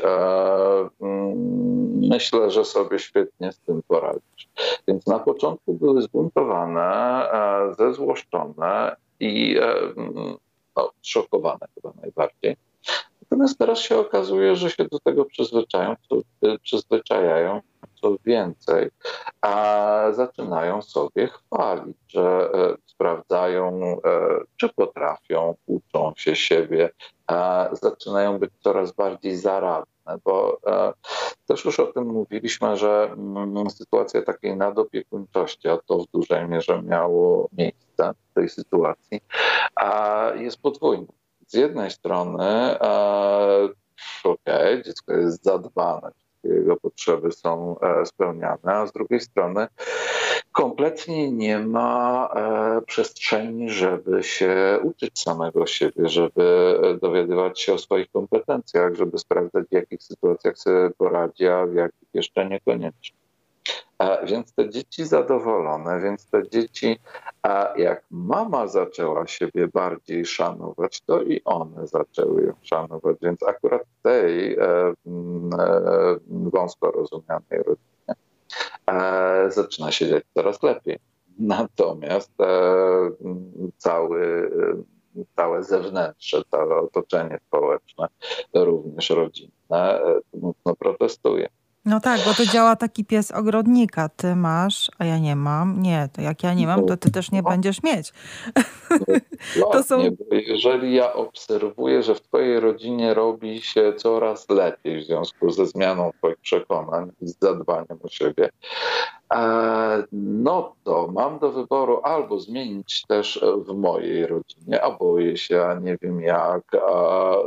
Mm, myślę, że sobie świetnie z tym poradzisz. Więc na początku były zbuntowane, zezłoszczone i no, szokowane chyba najbardziej. Natomiast teraz się okazuje, że się do tego przyzwyczają, co, przyzwyczajają, co więcej, a zaczynają sobie chwalić, że e, sprawdzają, e, czy potrafią, uczą się siebie, a zaczynają być coraz bardziej zaradne, bo e, też już o tym mówiliśmy, że mm, sytuacja takiej nadopiekuńczości, a to w dużej mierze miało miejsce w tej sytuacji, a jest podwójna z jednej strony, e, okej, dziecko jest zadbane, jego potrzeby są e, spełniane, a z drugiej strony kompletnie nie ma e, przestrzeni, żeby się uczyć samego siebie, żeby dowiadywać się o swoich kompetencjach, żeby sprawdzać, w jakich sytuacjach sobie poradzi, a w jakich jeszcze niekoniecznie. Więc te dzieci zadowolone, więc te dzieci, a jak mama zaczęła siebie bardziej szanować, to i one zaczęły ją szanować. Więc akurat w tej e, e, wąsko rozumianej rodzinie e, zaczyna się dziać coraz lepiej. Natomiast cały, całe zewnętrzne, całe otoczenie społeczne, również rodzinne, mocno protestuje. No tak, bo to działa taki pies ogrodnika. Ty masz, a ja nie mam. Nie, to jak ja nie mam, to ty też nie będziesz mieć. to są... jeżeli ja obserwuję, że w twojej rodzinie robi się coraz lepiej w związku ze zmianą twoich przekonań i z zadbaniem o siebie, no to mam do wyboru albo zmienić też w mojej rodzinie, a boję się, a nie wiem jak, a e,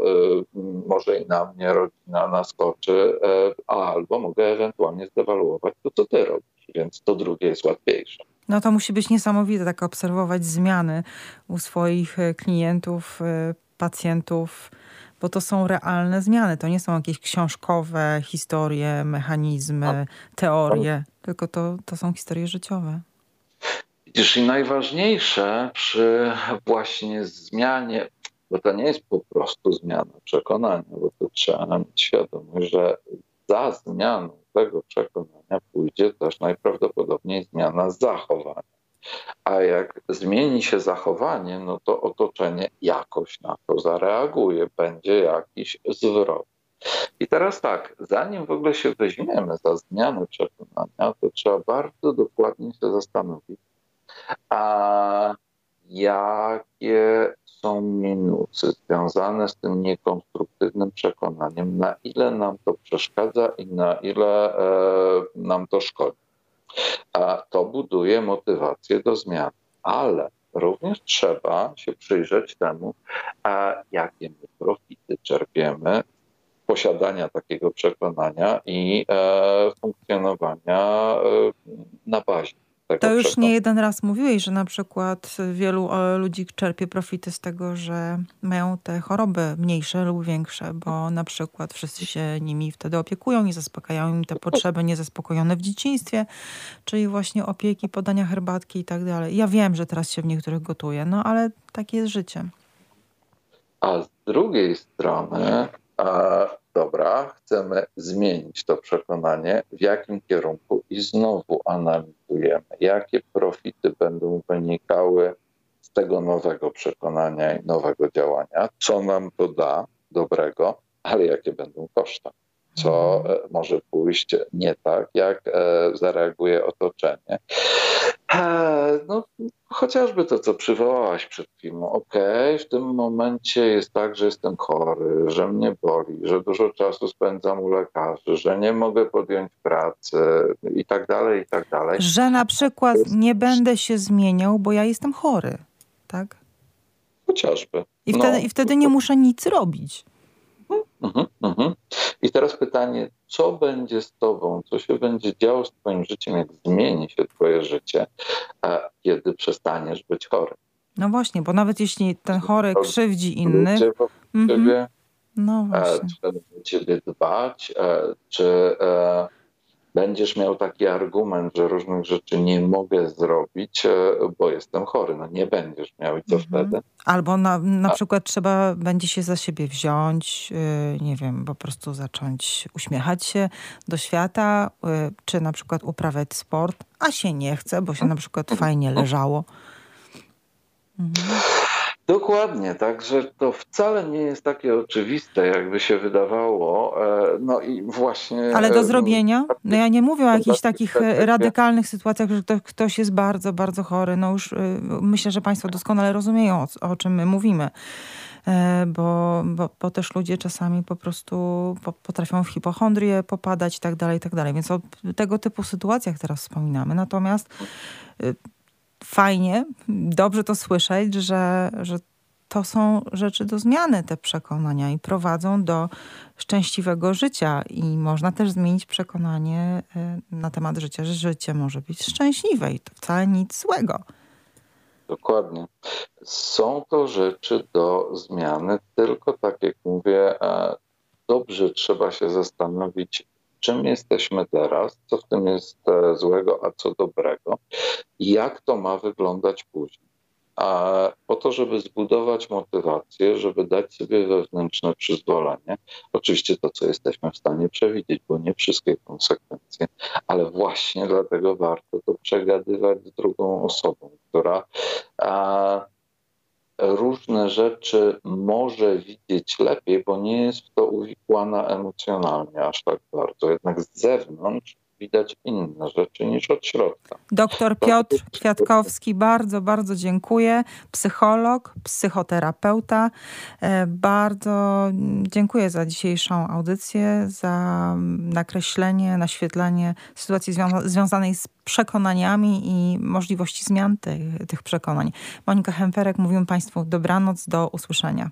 może i na mnie rodzina naskoczy, e, albo mogę ewentualnie zdewaluować to, co ty robisz, więc to drugie jest łatwiejsze. No to musi być niesamowite, tak obserwować zmiany u swoich e, klientów, e, pacjentów, bo to są realne zmiany. To nie są jakieś książkowe historie, mechanizmy, teorie, tylko to, to są historie życiowe. Widzisz, i najważniejsze przy właśnie zmianie, bo to nie jest po prostu zmiana przekonania, bo to trzeba mieć świadomość, że za zmianą tego przekonania pójdzie też najprawdopodobniej zmiana zachowania. A jak zmieni się zachowanie, no to otoczenie jakoś na to zareaguje, będzie jakiś zwrot. I teraz tak, zanim w ogóle się weźmiemy za zmianę przekonania, to trzeba bardzo dokładnie się zastanowić, a jakie są minusy związane z tym niekonstruktywnym przekonaniem, na ile nam to przeszkadza i na ile e, nam to szkodzi. A to buduje motywację do zmian, ale również trzeba się przyjrzeć temu, a jakie my profity czerpiemy z posiadania takiego przekonania i e, funkcjonowania e, na bazie to już nie jeden raz mówiłeś, że na przykład wielu e, ludzi czerpie profity z tego, że mają te choroby mniejsze lub większe, bo na przykład wszyscy się nimi wtedy opiekują i zaspokajają im te potrzeby niezaspokojone w dzieciństwie, czyli właśnie opieki, podania herbatki i tak dalej. Ja wiem, że teraz się w niektórych gotuje, no ale takie jest życie. A z drugiej strony dobra, chcemy zmienić to przekonanie, w jakim kierunku i znowu analizujemy, jakie profity będą wynikały z tego nowego przekonania i nowego działania, co nam to da dobrego, ale jakie będą koszta. Co e, może pójść nie tak, jak e, zareaguje otoczenie. E, no, chociażby to, co przywołałaś przed chwilą. Okej, okay, w tym momencie jest tak, że jestem chory, że mnie boli, że dużo czasu spędzam u lekarzy, że nie mogę podjąć pracy i tak dalej, i tak dalej. Że na przykład nie będę się zmieniał, bo ja jestem chory, tak? Chociażby. I wtedy, no, i wtedy nie muszę nic robić. Mhm, mhm. I teraz pytanie, co będzie z tobą, co się będzie działo z twoim życiem, jak zmieni się twoje życie, kiedy przestaniesz być chory? No właśnie, bo nawet jeśli ten chory krzywdzi innych... Mhm. No właśnie. Czy będą ciebie dbać, czy będziesz miał taki argument, że różnych rzeczy nie mogę zrobić, e, bo jestem chory. No nie będziesz miał i co mhm. wtedy? Albo na, na przykład trzeba będzie się za siebie wziąć, yy, nie wiem, po prostu zacząć uśmiechać się do świata, yy, czy na przykład uprawiać sport, a się nie chce, bo się na przykład fajnie leżało. Mhm. Dokładnie, także to wcale nie jest takie oczywiste, jakby się wydawało. E, no i właśnie. Ale do e, zrobienia? No ja nie mówię o jakichś takich e, radykalnych sytuacjach, że ktoś jest bardzo, bardzo chory. No już myślę, że Państwo doskonale rozumieją, o, o czym my mówimy. Bo, bo, bo, też ludzie czasami po prostu potrafią w hipochondrię popadać i tak dalej, i tak dalej. Więc o tego typu sytuacjach teraz wspominamy. Natomiast fajnie, dobrze to słyszeć, że, że to są rzeczy do zmiany, te przekonania i prowadzą do szczęśliwego życia. I można też zmienić przekonanie e, na temat życia, że życie może być szczęśliwe i to wcale nic złego. Dokładnie. Są to rzeczy do zmiany, tylko tak jak mówię, e, dobrze trzeba się zastanowić, czym jesteśmy teraz, co w tym jest e, złego, a co dobrego, jak to ma wyglądać później. A po to, żeby zbudować motywację, żeby dać sobie wewnętrzne przyzwolenie, oczywiście to, co jesteśmy w stanie przewidzieć, bo nie wszystkie konsekwencje, ale właśnie dlatego warto to przegadywać z drugą osobą, która a, różne rzeczy może widzieć lepiej, bo nie jest w to uwikłana emocjonalnie aż tak bardzo. Jednak z zewnątrz widać inne rzeczy niż od środka. Doktor Piotr Kwiatkowski, bardzo, bardzo dziękuję. Psycholog, psychoterapeuta. E, bardzo dziękuję za dzisiejszą audycję, za nakreślenie, naświetlenie sytuacji związa związanej z przekonaniami i możliwości zmian tych, tych przekonań. Monika Hemperek, mówimy Państwu dobranoc, do usłyszenia.